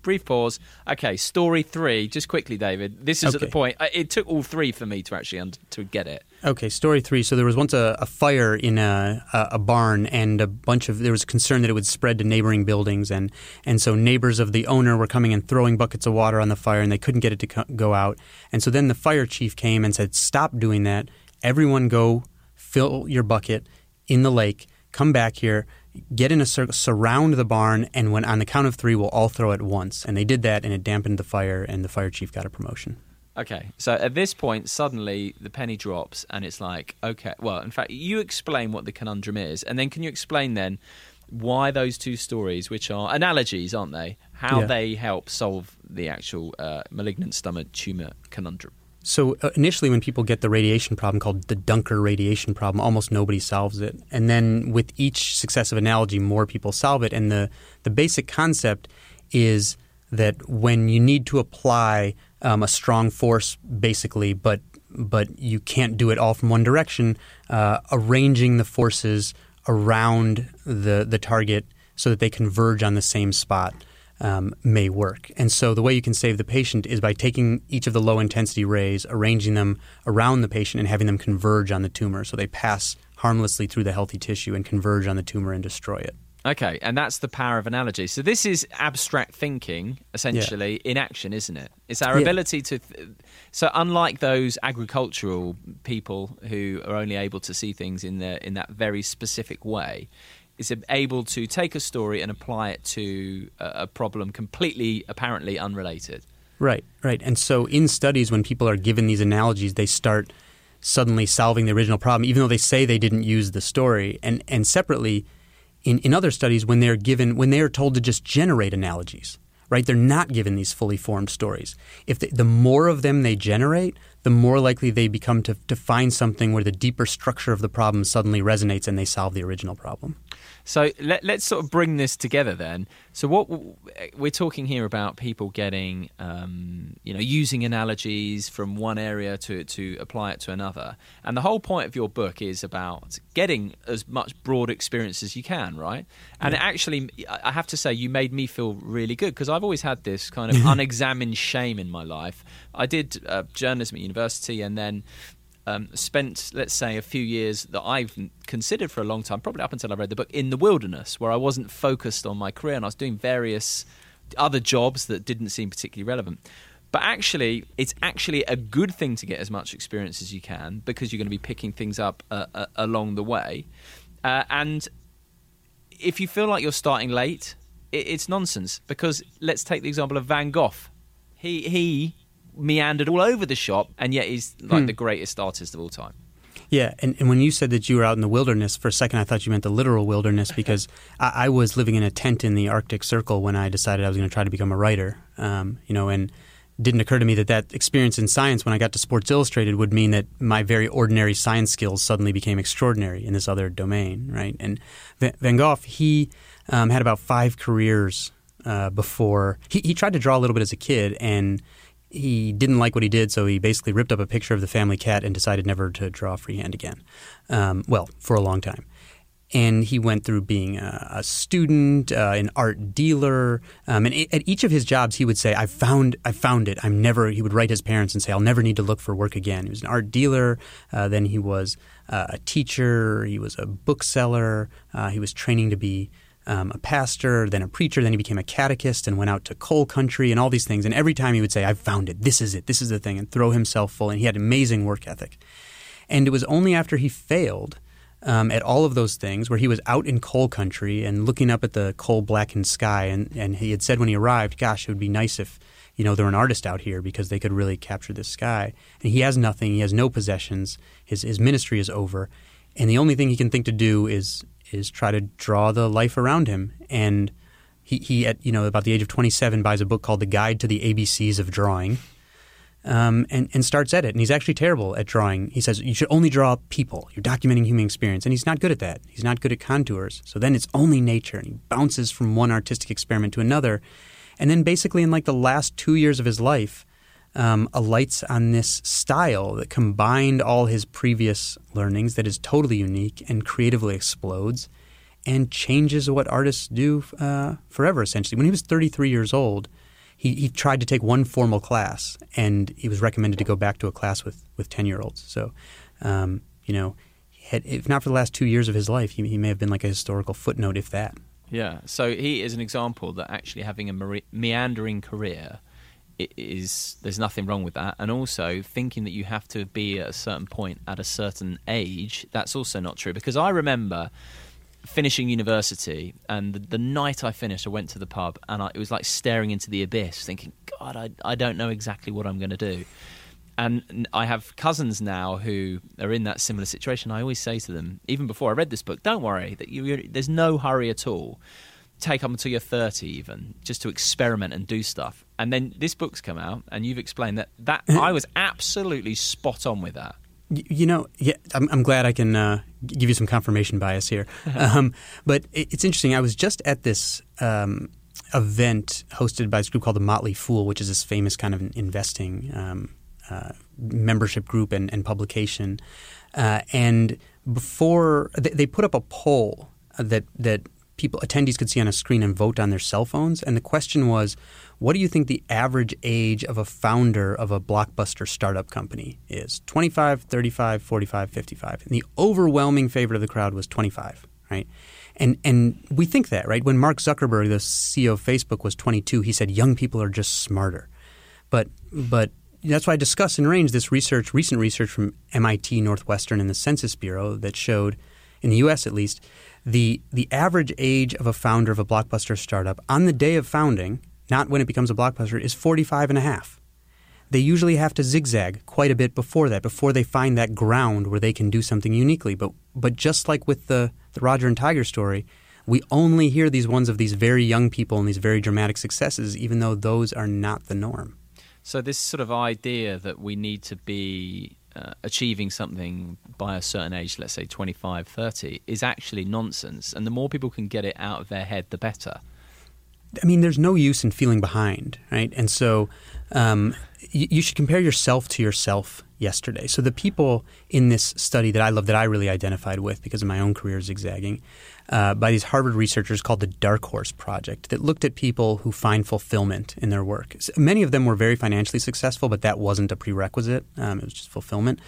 Brief pause. Okay, story three. Just quickly, David. This is at the point. uh, It took all three for me to actually under, to get it. Okay, story three. So there was once a, a fire in a, a, a barn, and a bunch of there was concern that it would spread to neighboring buildings, and and so neighbors of the owner were coming and throwing buckets of water on the fire, and they couldn't get it to co- go out. And so then the fire chief came and said, "Stop doing that! Everyone, go fill your bucket in the lake. Come back here." Get in a circle, surround the barn, and when on the count of three, we'll all throw at once. And they did that, and it dampened the fire, and the fire chief got a promotion. Okay, so at this point, suddenly the penny drops, and it's like, okay, well, in fact, you explain what the conundrum is, and then can you explain then why those two stories, which are analogies, aren't they, how Yeah. they help solve the actual uh, malignant stomach tumor conundrum? So uh, initially, when people get the radiation problem called the Duncker radiation problem, almost nobody solves it. And then with each successive analogy, more people solve it. And the, the basic concept is that when you need to apply um, a strong force, basically, but but you can't do it all from one direction, uh, arranging the forces around the the target so that they converge on the same spot um, may work. And so the way you can save the patient is by taking each of the low intensity rays, arranging them around the patient, and having them converge on the tumor so they pass harmlessly through the healthy tissue and converge on the tumor and destroy it. Okay, and that's the power of analogy. So this is abstract thinking, essentially, in action, isn't it? It's our Yeah. ability to. Th- so unlike those agricultural people who are only able to see things in their in that very specific way, is able to take a story and apply it to a, problem completely, apparently unrelated. Right, right. And so in studies, when people are given these analogies, they start suddenly solving the original problem, even though they say they didn't use the story. And and separately, in, in other studies, when they're given when they are told to just generate analogies, right? They're not given these fully formed stories. If they, the more of them they generate, the more likely they become to, to find something where the deeper structure of the problem suddenly resonates and they solve the original problem. So let, let's sort of bring this together then. So what we're talking here about people getting, um, you know, using analogies from one area to to apply it to another, and the whole point of your book is about getting as much broad experience as you can, right? And actually, I have to say, you made me feel really good because I've always had this kind of unexamined shame in my life. I did uh, journalism at university, and then um, spent, let's say, a few years that I've considered for a long time, probably up until I read the book, in the wilderness, where I wasn't focused on my career and I was doing various other jobs that didn't seem particularly relevant. But actually, it's actually a good thing to get as much experience as you can because you're going to be picking things up uh, uh, along the way. Uh, and if you feel like you're starting late, it, it's nonsense because let's take the example of Van Gogh. He he meandered all over the shop, and yet he's like the greatest artist of all time. Yeah, and, and when you said that you were out in the wilderness, for a second I thought you meant the literal wilderness because I, I was living in a tent in the Arctic Circle when I decided I was going to try to become a writer. Um, you know, and didn't occur to me that that experience in science when I got to Sports Illustrated would mean that my very ordinary science skills suddenly became extraordinary in this other domain, right? And Van Gogh, he Um, had about five careers uh, before he, he tried to draw a little bit as a kid, and he didn't like what he did, so he basically ripped up a picture of the family cat and decided never to draw freehand again. Um, well, for a long time. And he went through being a, a student, uh, an art dealer, um, and at each of his jobs, he would say, "I found, I found it. I'm never." He would write his parents and say, "I'll never need to look for work again." He was an art dealer. Uh, then he was uh, a teacher. He was a bookseller. Uh, he was training to be um, a pastor, then a preacher, then he became a catechist and went out to coal country and all these things. And every time he would say, I've found it, this is it, this is the thing, and throw himself full. And he had amazing work ethic. And it was only after he failed um, at all of those things, where he was out in coal country and looking up at the coal blackened sky, and, and he had said when he arrived, Gosh, it would be nice if you know there were an artist out here because they could really capture this sky. And he has nothing, he has no possessions, his, his ministry is over. And the only thing he can think to do is is try to draw the life around him. And he, he at you know about the age of 27 buys a book called The Guide to the ABCs of Drawing, um, and and starts at it. And he's actually terrible at drawing. He says you should only draw people. You're documenting human experience, and he's not good at that. He's not good at contours. So then it's only nature, and he bounces from one artistic experiment to another. And then basically in like the last two years of his life, um, alights on this style that combined all his previous learnings that is totally unique and creatively explodes and changes what artists do uh, forever, essentially. When he was 33 years old, he, he tried to take one formal class and he was recommended to go back to a class with, with 10 year olds. So, um, you know, had, if not for the last two years of his life, he, he may have been like a historical footnote, if that. Yeah. So he is an example that actually having a meandering career is there's nothing wrong with that. And also thinking that you have to be at a certain point at a certain age that's also not true. Because i remember finishing university and the, the night i finished i went to the pub and I, it was like staring into the abyss thinking god i, I don't know exactly what i'm going to do. And I have cousins now who are in that similar situation. I always say to them, even before I read this book, don't worry that you, there's no hurry at all take up until you're 30 even just to experiment and do stuff. And then this book's come out and you've explained that that i was absolutely spot on with that. You know yeah i'm, I'm glad i can uh, give you some confirmation bias here. Um, but it's interesting i was just at this um, event hosted by this group called the motley fool which is this famous kind of investing um, uh, membership group and, and publication. Uh, and before they, they put up a poll that that people attendees could see on a screen and vote on their cell phones. And the question was, what do you think the average age of a founder of a blockbuster startup company is? 25, 35, 45, 55. And the overwhelming favorite of the crowd was 25, right? And and we think that, right? When Mark Zuckerberg, the CEO of Facebook, was 22, he said young people are just smarter. But but that's why I discuss in range this research, recent research from MIT, Northwestern, and the Census Bureau that showed, in the U.S. at least, the the average age of a founder of a blockbuster startup on the day of founding, not when it becomes a blockbuster, is 45 and a half. They usually have to zigzag quite a bit before that, before they find that ground where they can do something uniquely. But but just like with the, the Roger and Tiger story, we only hear these ones of these very young people and these very dramatic successes, even though those are not the norm. So this sort of idea that we need to be uh, achieving something by a certain age, let's say 25, 30, is actually nonsense. And the more people can get it out of their head, the better. I mean, there's no use in feeling behind, right? And so um, you, you should compare yourself to yourself yesterday. So the people in this study that I love, that I really identified with because of my own career zigzagging, uh, by these Harvard researchers called the Dark Horse Project that looked at people who find fulfillment in their work. Many of them were very financially successful, but that wasn't a prerequisite. Um, it was just fulfillment.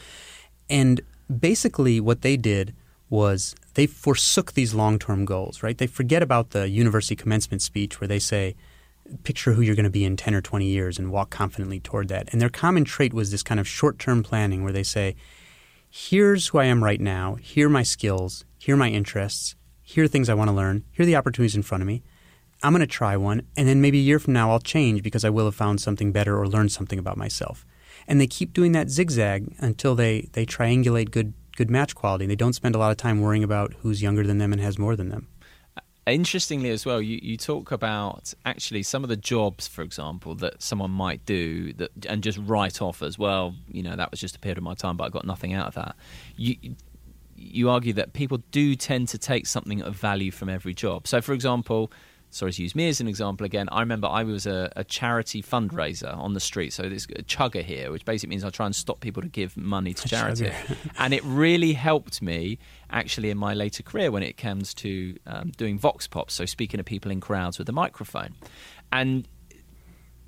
And basically, what they did was they forsook these long term goals, right? They forget about the university commencement speech where they say, picture who you're going to be in 10 or 20 years and walk confidently toward that. And their common trait was this kind of short term planning where they say, here's who I am right now, here are my skills, here are my interests, here are things I want to learn, here are the opportunities in front of me. I'm going to try one, and then maybe a year from now I'll change because I will have found something better or learned something about myself. And they keep doing that zigzag until they, they triangulate good good match quality. And they don't spend a lot of time worrying about who's younger than them and has more than them. Interestingly, as well, you, you talk about actually some of the jobs, for example, that someone might do that and just write off as well. You know, that was just a period of my time, but I got nothing out of that. You, you argue that people do tend to take something of value from every job. So, for example, sorry to use me as an example again. I remember I was a, a charity fundraiser on the street. So this chugger here, which basically means I try and stop people to give money to charity, and it really helped me actually in my later career when it comes to um, doing vox pops, so speaking to people in crowds with a microphone, and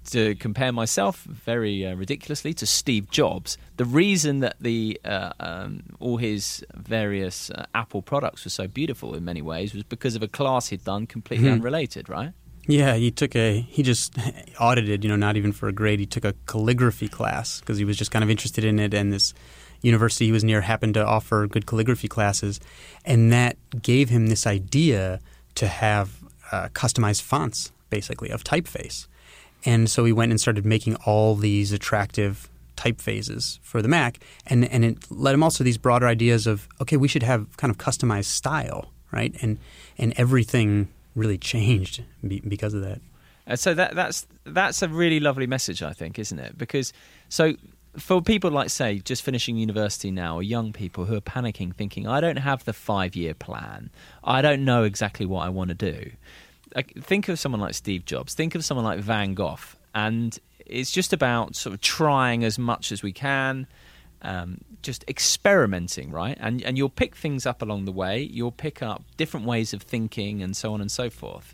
to compare myself very uh, ridiculously to Steve Jobs, the reason that the uh, um, all his various uh, Apple products were so beautiful in many ways was because of a class he'd done completely mm-hmm. unrelated, right? Yeah, he took a he just audited, you know, not even for a grade. He took a calligraphy class because he was just kind of interested in it, and this university he was near happened to offer good calligraphy classes, and that gave him this idea to have uh, customized fonts, basically of typeface and so we went and started making all these attractive typefaces for the Mac, and and it led him also these broader ideas of okay, we should have kind of customized style, right? And and everything really changed because of that. And so that that's that's a really lovely message, I think, isn't it? Because so for people like say just finishing university now or young people who are panicking thinking i don't have the five year plan i don't know exactly what i want to do think of someone like Steve Jobs, think of someone like Van Gogh, and it's just about sort of trying as much as we can, um, just experimenting, right? And and you'll pick things up along the way. You'll pick up different ways of thinking, and so on and so forth.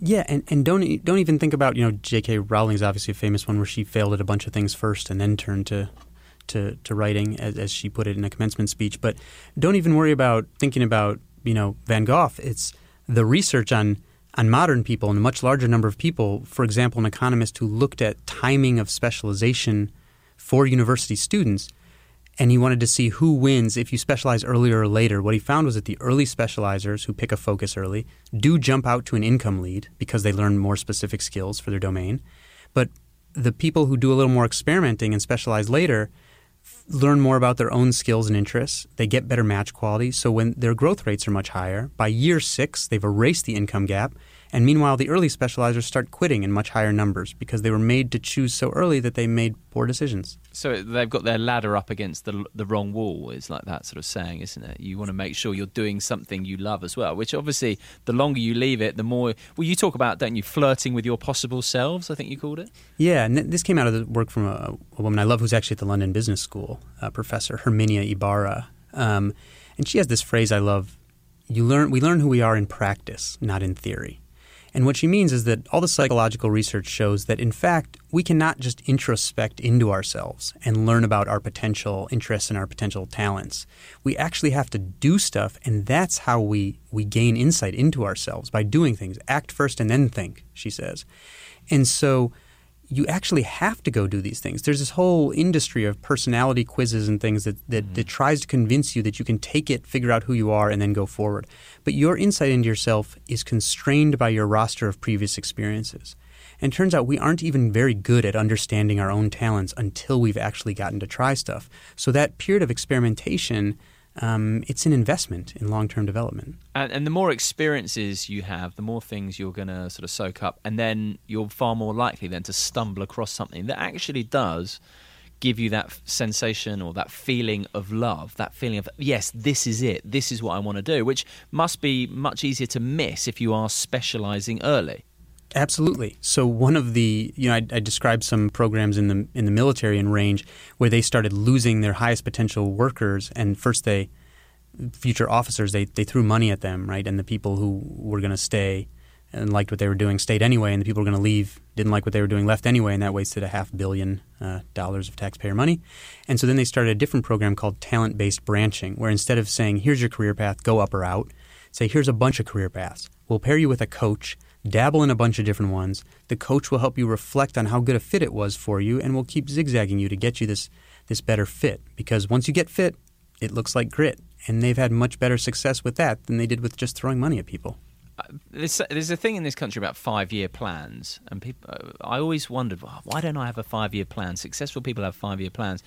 Yeah, and, and don't don't even think about you know J.K. Rowling's obviously a famous one where she failed at a bunch of things first and then turned to to, to writing as, as she put it in a commencement speech. But don't even worry about thinking about you know Van Gogh. It's the research on on modern people and a much larger number of people, for example, an economist who looked at timing of specialization for university students, and he wanted to see who wins if you specialize earlier or later. What he found was that the early specializers who pick a focus early do jump out to an income lead because they learn more specific skills for their domain. But the people who do a little more experimenting and specialize later learn more about their own skills and interests. They get better match quality. So when their growth rates are much higher, by year six, they've erased the income gap and meanwhile, the early specializers start quitting in much higher numbers because they were made to choose so early that they made poor decisions. So they've got their ladder up against the the wrong wall. Is like that sort of saying, isn't it? You want to make sure you're doing something you love as well. Which obviously, the longer you leave it, the more. Well, you talk about, don't you, flirting with your possible selves? I think you called it. Yeah, and this came out of the work from a, a woman I love who's actually at the London Business School, Professor Herminia Ibarra, um, and she has this phrase I love. You learn. We learn who we are in practice, not in theory. And what she means is that all the psychological research shows that, in fact, we cannot just introspect into ourselves and learn about our potential interests and our potential talents. We actually have to do stuff, and that's how we, we gain insight into ourselves by doing things. Act first and then think, she says. And so you actually have to go do these things. There's this whole industry of personality quizzes and things that, that, mm-hmm. that, tries to convince you that you can take it, figure out who you are, and then go forward. But your insight into yourself is constrained by your roster of previous experiences. And turns out we aren't even very good at understanding our own talents until we've actually gotten to try stuff. So that period of experimentation – um, it's an investment in long term development. And, and, the more experiences you have, the more things you're going to sort of soak up, and then you're far more likely then to stumble across something that actually does give you that sensation or that feeling of love, that feeling of, yes, this is it, this is what I want to do, which must be much easier to miss if you are specializing early. Absolutely. So one of the you know I, I, described some programs in the in the military and range where they started losing their highest potential workers, and first they future officers they they threw money at them right, and the people who were going to stay and liked what they were doing stayed anyway, and the people who were going to leave didn't like what they were doing left anyway, and that wasted a half billion uh, dollars of taxpayer money. And so then they started a different program called talent based branching, where instead of saying here's your career path, go up or out, say here's a bunch of career paths. We'll pair you with a coach dabble in a bunch of different ones. The coach will help you reflect on how good a fit it was for you and will keep zigzagging you to get you this this better fit because once you get fit, it looks like grit and they've had much better success with that than they did with just throwing money at people. Uh, there's, there's, a thing in this country about five-year plans, and people. Uh, I always wondered well, why don't I have a five-year plan? Successful people have five-year plans.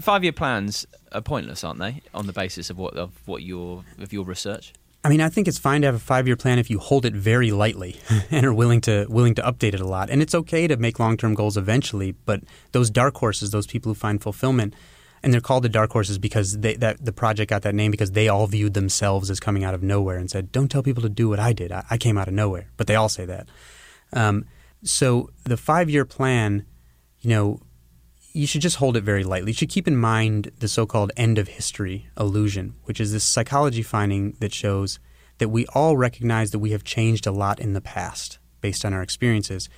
Five-year plans are pointless, aren't they? On the basis of what of what your of your research. I mean, I think it's fine to have a five-year plan if you hold it very lightly and are willing to willing to update it a lot. And it's okay to make long-term goals eventually, but those dark horses, those people who find fulfillment, and they're called the dark horses because they, that the project got that name because they all viewed themselves as coming out of nowhere and said, "Don't tell people to do what I did. I, I came out of nowhere." But they all say that. Um, so the five-year plan, you know, you should just hold it very lightly. You should keep in mind the so-called end of history illusion, which is this psychology finding that shows that we all recognize that we have changed a lot in the past based on our experiences,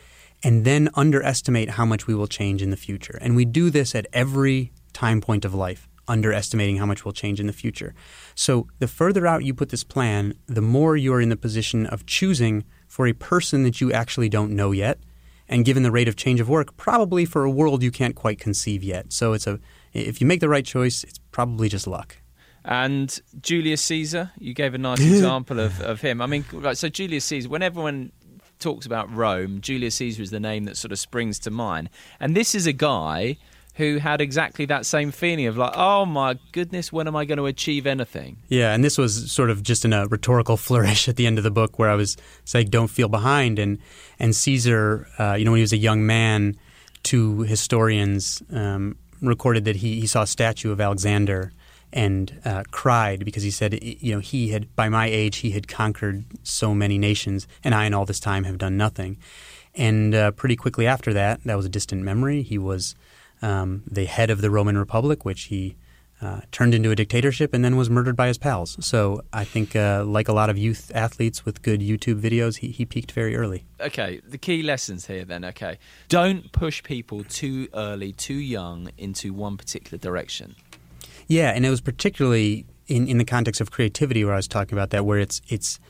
and then underestimate how much we will change in the future. And we do this at every time point of life, underestimating how much will change in the future. So the further out you put this plan, the more you're in the position of choosing for a person that you actually don't know yet. And given the rate of change of work, probably for a world you can't quite conceive yet. So it's a if you make the right choice, it's probably just luck. And Julius Caesar, you gave a nice example of, of him. I mean, right, so Julius Caesar, when everyone talks about Rome, Julius Caesar is the name that sort of springs to mind. And this is a guy who had exactly that same feeling of like, oh my goodness, when am I going to achieve anything? Yeah, and this was sort of just in a rhetorical flourish at the end of the book where I was saying, don't feel behind. And, and Caesar, uh, you know, when he was a young man, two historians um, recorded that he, he saw a statue of Alexander and uh, cried because he said, you know, he had, by my age, he had conquered so many nations, and I, in all this time, have done nothing. And uh, pretty quickly after that, that was a distant memory. He was um, the head of the Roman Republic, which he uh, turned into a dictatorship and then was murdered by his pals. So I think, uh, like a lot of youth athletes with good YouTube videos, he, he peaked very early. Okay, the key lessons here then, okay. Don't push people too early, too young into one particular direction. Yeah, and it was particularly in, in the context of creativity where I was talking about that, where it's it's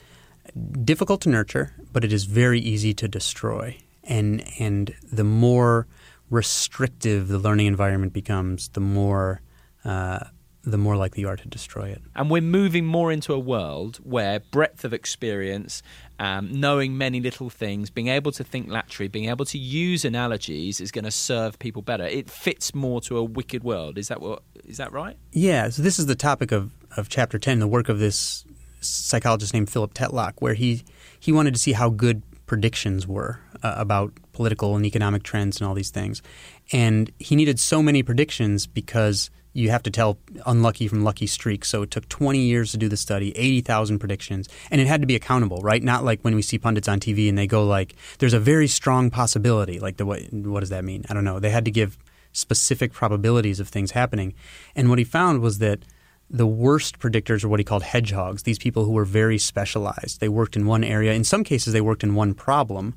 difficult to nurture, but it is very easy to destroy. And and the more restrictive the learning environment becomes, the more uh, the more likely you are to destroy it. And we're moving more into a world where breadth of experience, um, knowing many little things, being able to think laterally, being able to use analogies is going to serve people better. It fits more to a wicked world. Is that what? Is that right? Yeah. So this is the topic of, of chapter ten, the work of this psychologist named Philip Tetlock, where he he wanted to see how good predictions were uh, about political and economic trends and all these things, and he needed so many predictions because you have to tell unlucky from lucky streaks. So it took 20 years to do the study, 80,000 predictions, and it had to be accountable, right? Not like when we see pundits on TV and they go like, "There's a very strong possibility." Like the what, what does that mean? I don't know. They had to give specific probabilities of things happening, and what he found was that the worst predictors are what he called hedgehogs. These people who were very specialized. They worked in one area. In some cases, they worked in one problem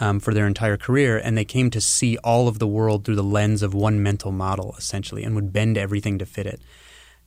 um, for their entire career, and they came to see all of the world through the lens of one mental model, essentially, and would bend everything to fit it.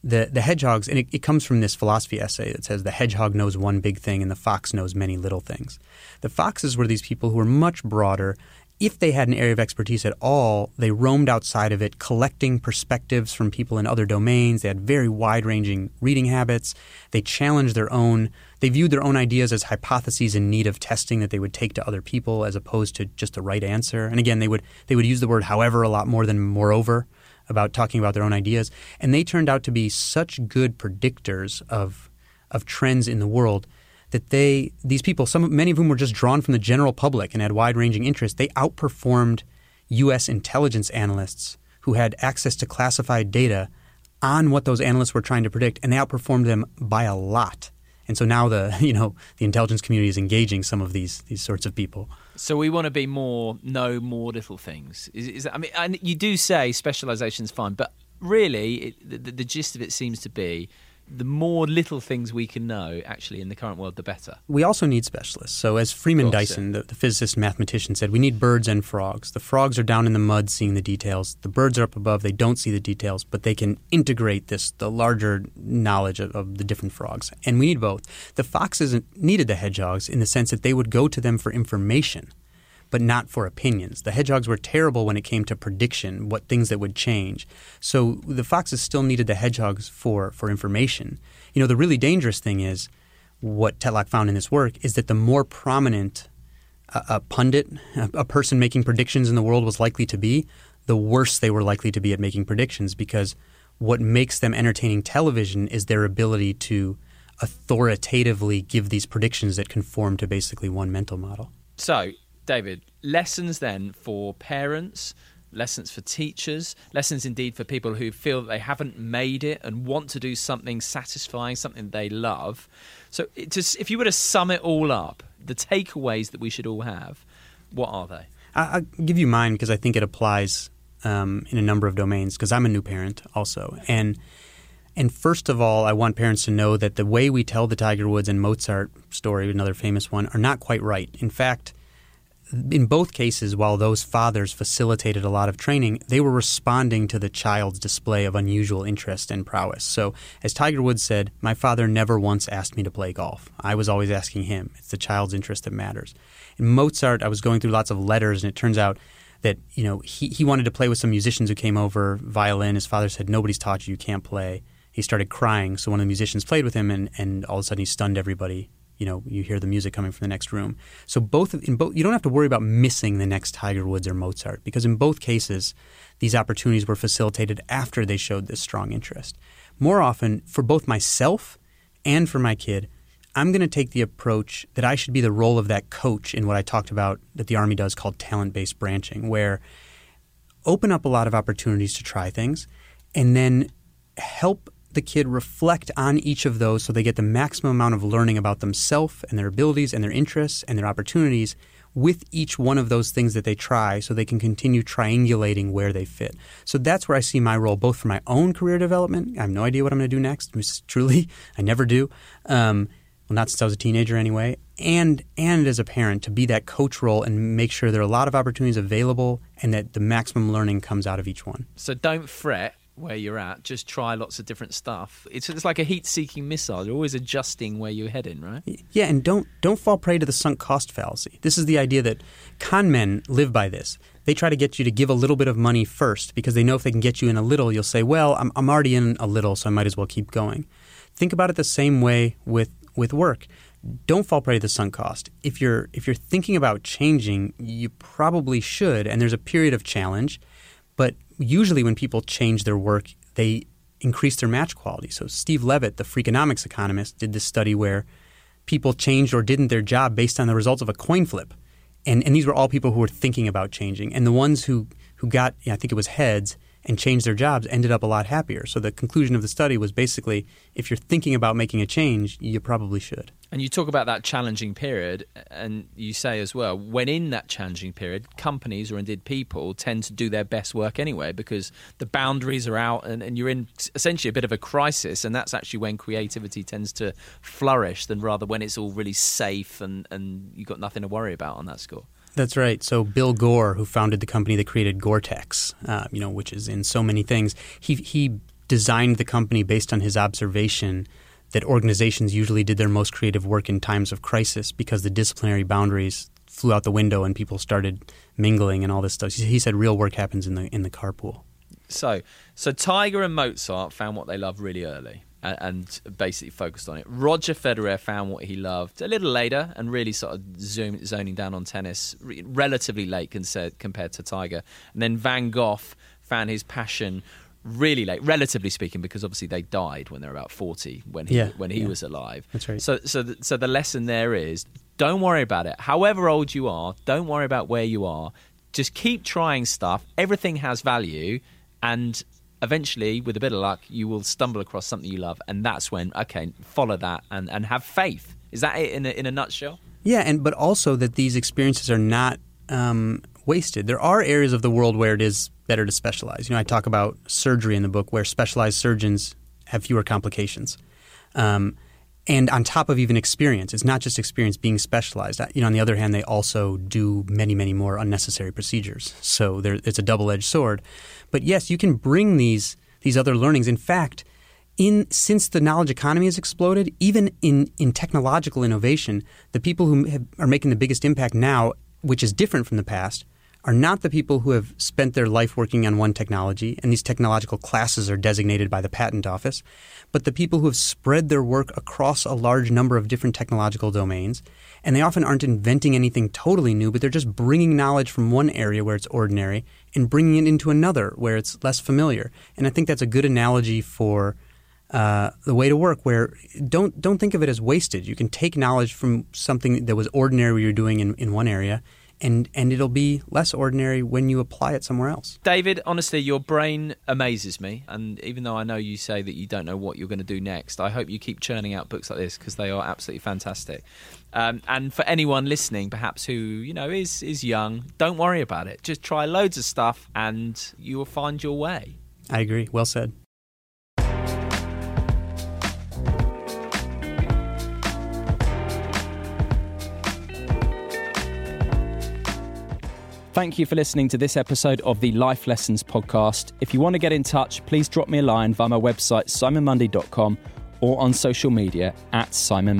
The, the hedgehogs, and it, it comes from this philosophy essay that says the hedgehog knows one big thing and the fox knows many little things. The foxes were these people who were much broader if they had an area of expertise at all, they roamed outside of it, collecting perspectives from people in other domains. They had very wide ranging reading habits. They challenged their own, they viewed their own ideas as hypotheses in need of testing that they would take to other people as opposed to just the right answer. And again, they would, they would use the word however a lot more than moreover about talking about their own ideas. And they turned out to be such good predictors of, of trends in the world that they these people, some many of whom were just drawn from the general public and had wide-ranging interests, they outperformed U.S. intelligence analysts who had access to classified data on what those analysts were trying to predict, and they outperformed them by a lot. And so now the you know the intelligence community is engaging some of these these sorts of people. So we want to be more know more little things. Is, is that, I mean, and you do say specialization is fine, but really it, the, the gist of it seems to be the more little things we can know actually in the current world, the better. We also need specialists. So, as Freeman Dyson, the, the, physicist and mathematician, said, we need birds and frogs. The frogs are down in the mud seeing the details. The birds are up above, they don't see the details, but they can integrate this, the larger knowledge of, of the different frogs. And we need both. The foxes needed the hedgehogs in the sense that they would go to them for information but not for opinions. The hedgehogs were terrible when it came to prediction, what things that would change. So the foxes still needed the hedgehogs for, for information. You know, the really dangerous thing is what Tetlock found in this work is that the more prominent a, a pundit, a, a person making predictions in the world was likely to be, the worse they were likely to be at making predictions because what makes them entertaining television is their ability to authoritatively give these predictions that conform to basically one mental model. So, David, lessons then for parents lessons for teachers, lessons indeed for people who feel that they haven't made it and want to do something satisfying, something they love. So, just, if you were to sum it all up, the takeaways that we should all have, what are they? I'll give you mine because I think it applies um, in a number of domains. Because I'm a new parent also, and and first of all, I want parents to know that the way we tell the Tiger Woods and Mozart story, another famous one, are not quite right. In fact, in both cases, while those fathers facilitated a lot of training, they were responding to the child's display of unusual interest and prowess. So, as Tiger Woods said, my father never once asked me to play golf. I was always asking him. It's the child's interest that matters. In Mozart, I was going through lots of letters, and it turns out that you know he, he wanted to play with some musicians who came over violin. His father said, "Nobody's taught you. You can't play." He started crying, so one of the musicians played with him, and, and all of a sudden he stunned everybody you know you hear the music coming from the next room. So both in both you don't have to worry about missing the next Tiger Woods or Mozart because in both cases these opportunities were facilitated after they showed this strong interest. More often for both myself and for my kid, I'm going to take the approach that I should be the role of that coach in what I talked about that the army does called talent-based branching where open up a lot of opportunities to try things and then help the kid reflect on each of those so they get the maximum amount of learning about themselves and their abilities and their interests and their opportunities with each one of those things that they try so they can continue triangulating where they fit. So that's where I see my role both for my own career development. I have no idea what I'm going to do next. Truly, I never do. Um, well, not since I was a teenager anyway. And and as a parent to be that coach role and make sure there are a lot of opportunities available and that the maximum learning comes out of each one. So don't fret where you're at. Just try lots of different stuff. It's, it's like a heat-seeking missile. You're always adjusting where you're heading, right? Yeah, and don't don't fall prey to the sunk cost fallacy. This is the idea that con men live by this. They try to get you to give a little bit of money first because they know if they can get you in a little, you'll say, "Well, I'm I'm already in a little, so I might as well keep going." Think about it the same way with with work. Don't fall prey to the sunk cost. If you're if you're thinking about changing, you probably should, and there's a period of challenge, but usually when people change their work, they increase their match quality. So Steve Levitt, the Freakonomics economist, did this study where people changed or didn't their job based on the results of a coin flip. And, and these were all people who were thinking about changing. And the ones who, who got, I think it was heads, and changed their jobs ended up a lot happier. So the conclusion of the study was basically if you're thinking about making a change, you probably should. And you talk about that challenging period, and you say as well, when in that challenging period, companies or indeed people tend to do their best work anyway because the boundaries are out and, and you're in essentially a bit of a crisis. And that's actually when creativity tends to flourish than rather when it's all really safe and, and you've got nothing to worry about on that score. That's right. So Bill Gore, who founded the company that created Gore-Tex, uh, you know, which is in so many things, he he designed the company based on his observation that organizations usually did their most creative work in times of crisis because the disciplinary boundaries flew out the window and people started mingling and all this stuff. He said real work happens in the in the carpool. So, so Tiger and Mozart found what they loved really early and, basically focused on it. Roger Federer found what he loved a little later and really sort of zoom, zoning down on tennis relatively late compared to Tiger. And then Van Gogh found his passion really late, relatively speaking, because obviously they died when they were about forty when he yeah, when he yeah. was alive. That's right. So so the, so the lesson there is don't worry about it. However old you are, don't worry about where you are. Just keep trying stuff. Everything has value, and eventually, with a bit of luck, you will stumble across something you love, and that's when okay, follow that and, and have faith. Is that it in a, in a nutshell? Yeah, and but also that these experiences are not um, wasted. There are areas of the world where it is better to specialize. You know, I talk about surgery in the book, where specialized surgeons have fewer complications. Um, and on top of even experience, it's not just experience being specialized. You know, on the other hand, they also do many, many more unnecessary procedures. So there, it's a double-edged sword. But yes, you can bring these these other learnings. In fact, in since the knowledge economy has exploded, even in in technological innovation, the people who have, are making the biggest impact now, which is different from the past, are not the people who have spent their life working on one technology, and these technological classes are designated by the patent office, but the people who have spread their work across a large number of different technological domains. And they often aren't inventing anything totally new, but they're just bringing knowledge from one area where it's ordinary and bringing it into another where it's less familiar. And I think that's a good analogy for uh, the way to work where don't don't think of it as wasted. You can take knowledge from something that was ordinary you're doing in, in one area and and it'll be less ordinary when you apply it somewhere else. David, honestly, your brain amazes me, and even though I know you say that you don't know what you're going to do next, I hope you keep churning out books like this because they are absolutely fantastic. Um, and for anyone listening, perhaps who you know is is young, don't worry about it. Just try loads of stuff, and you will find your way. I agree. Well said. Thank you for listening to this episode of the Life Lessons podcast. If you want to get in touch, please drop me a line via my website, simonmundie.com, or on social media at Simon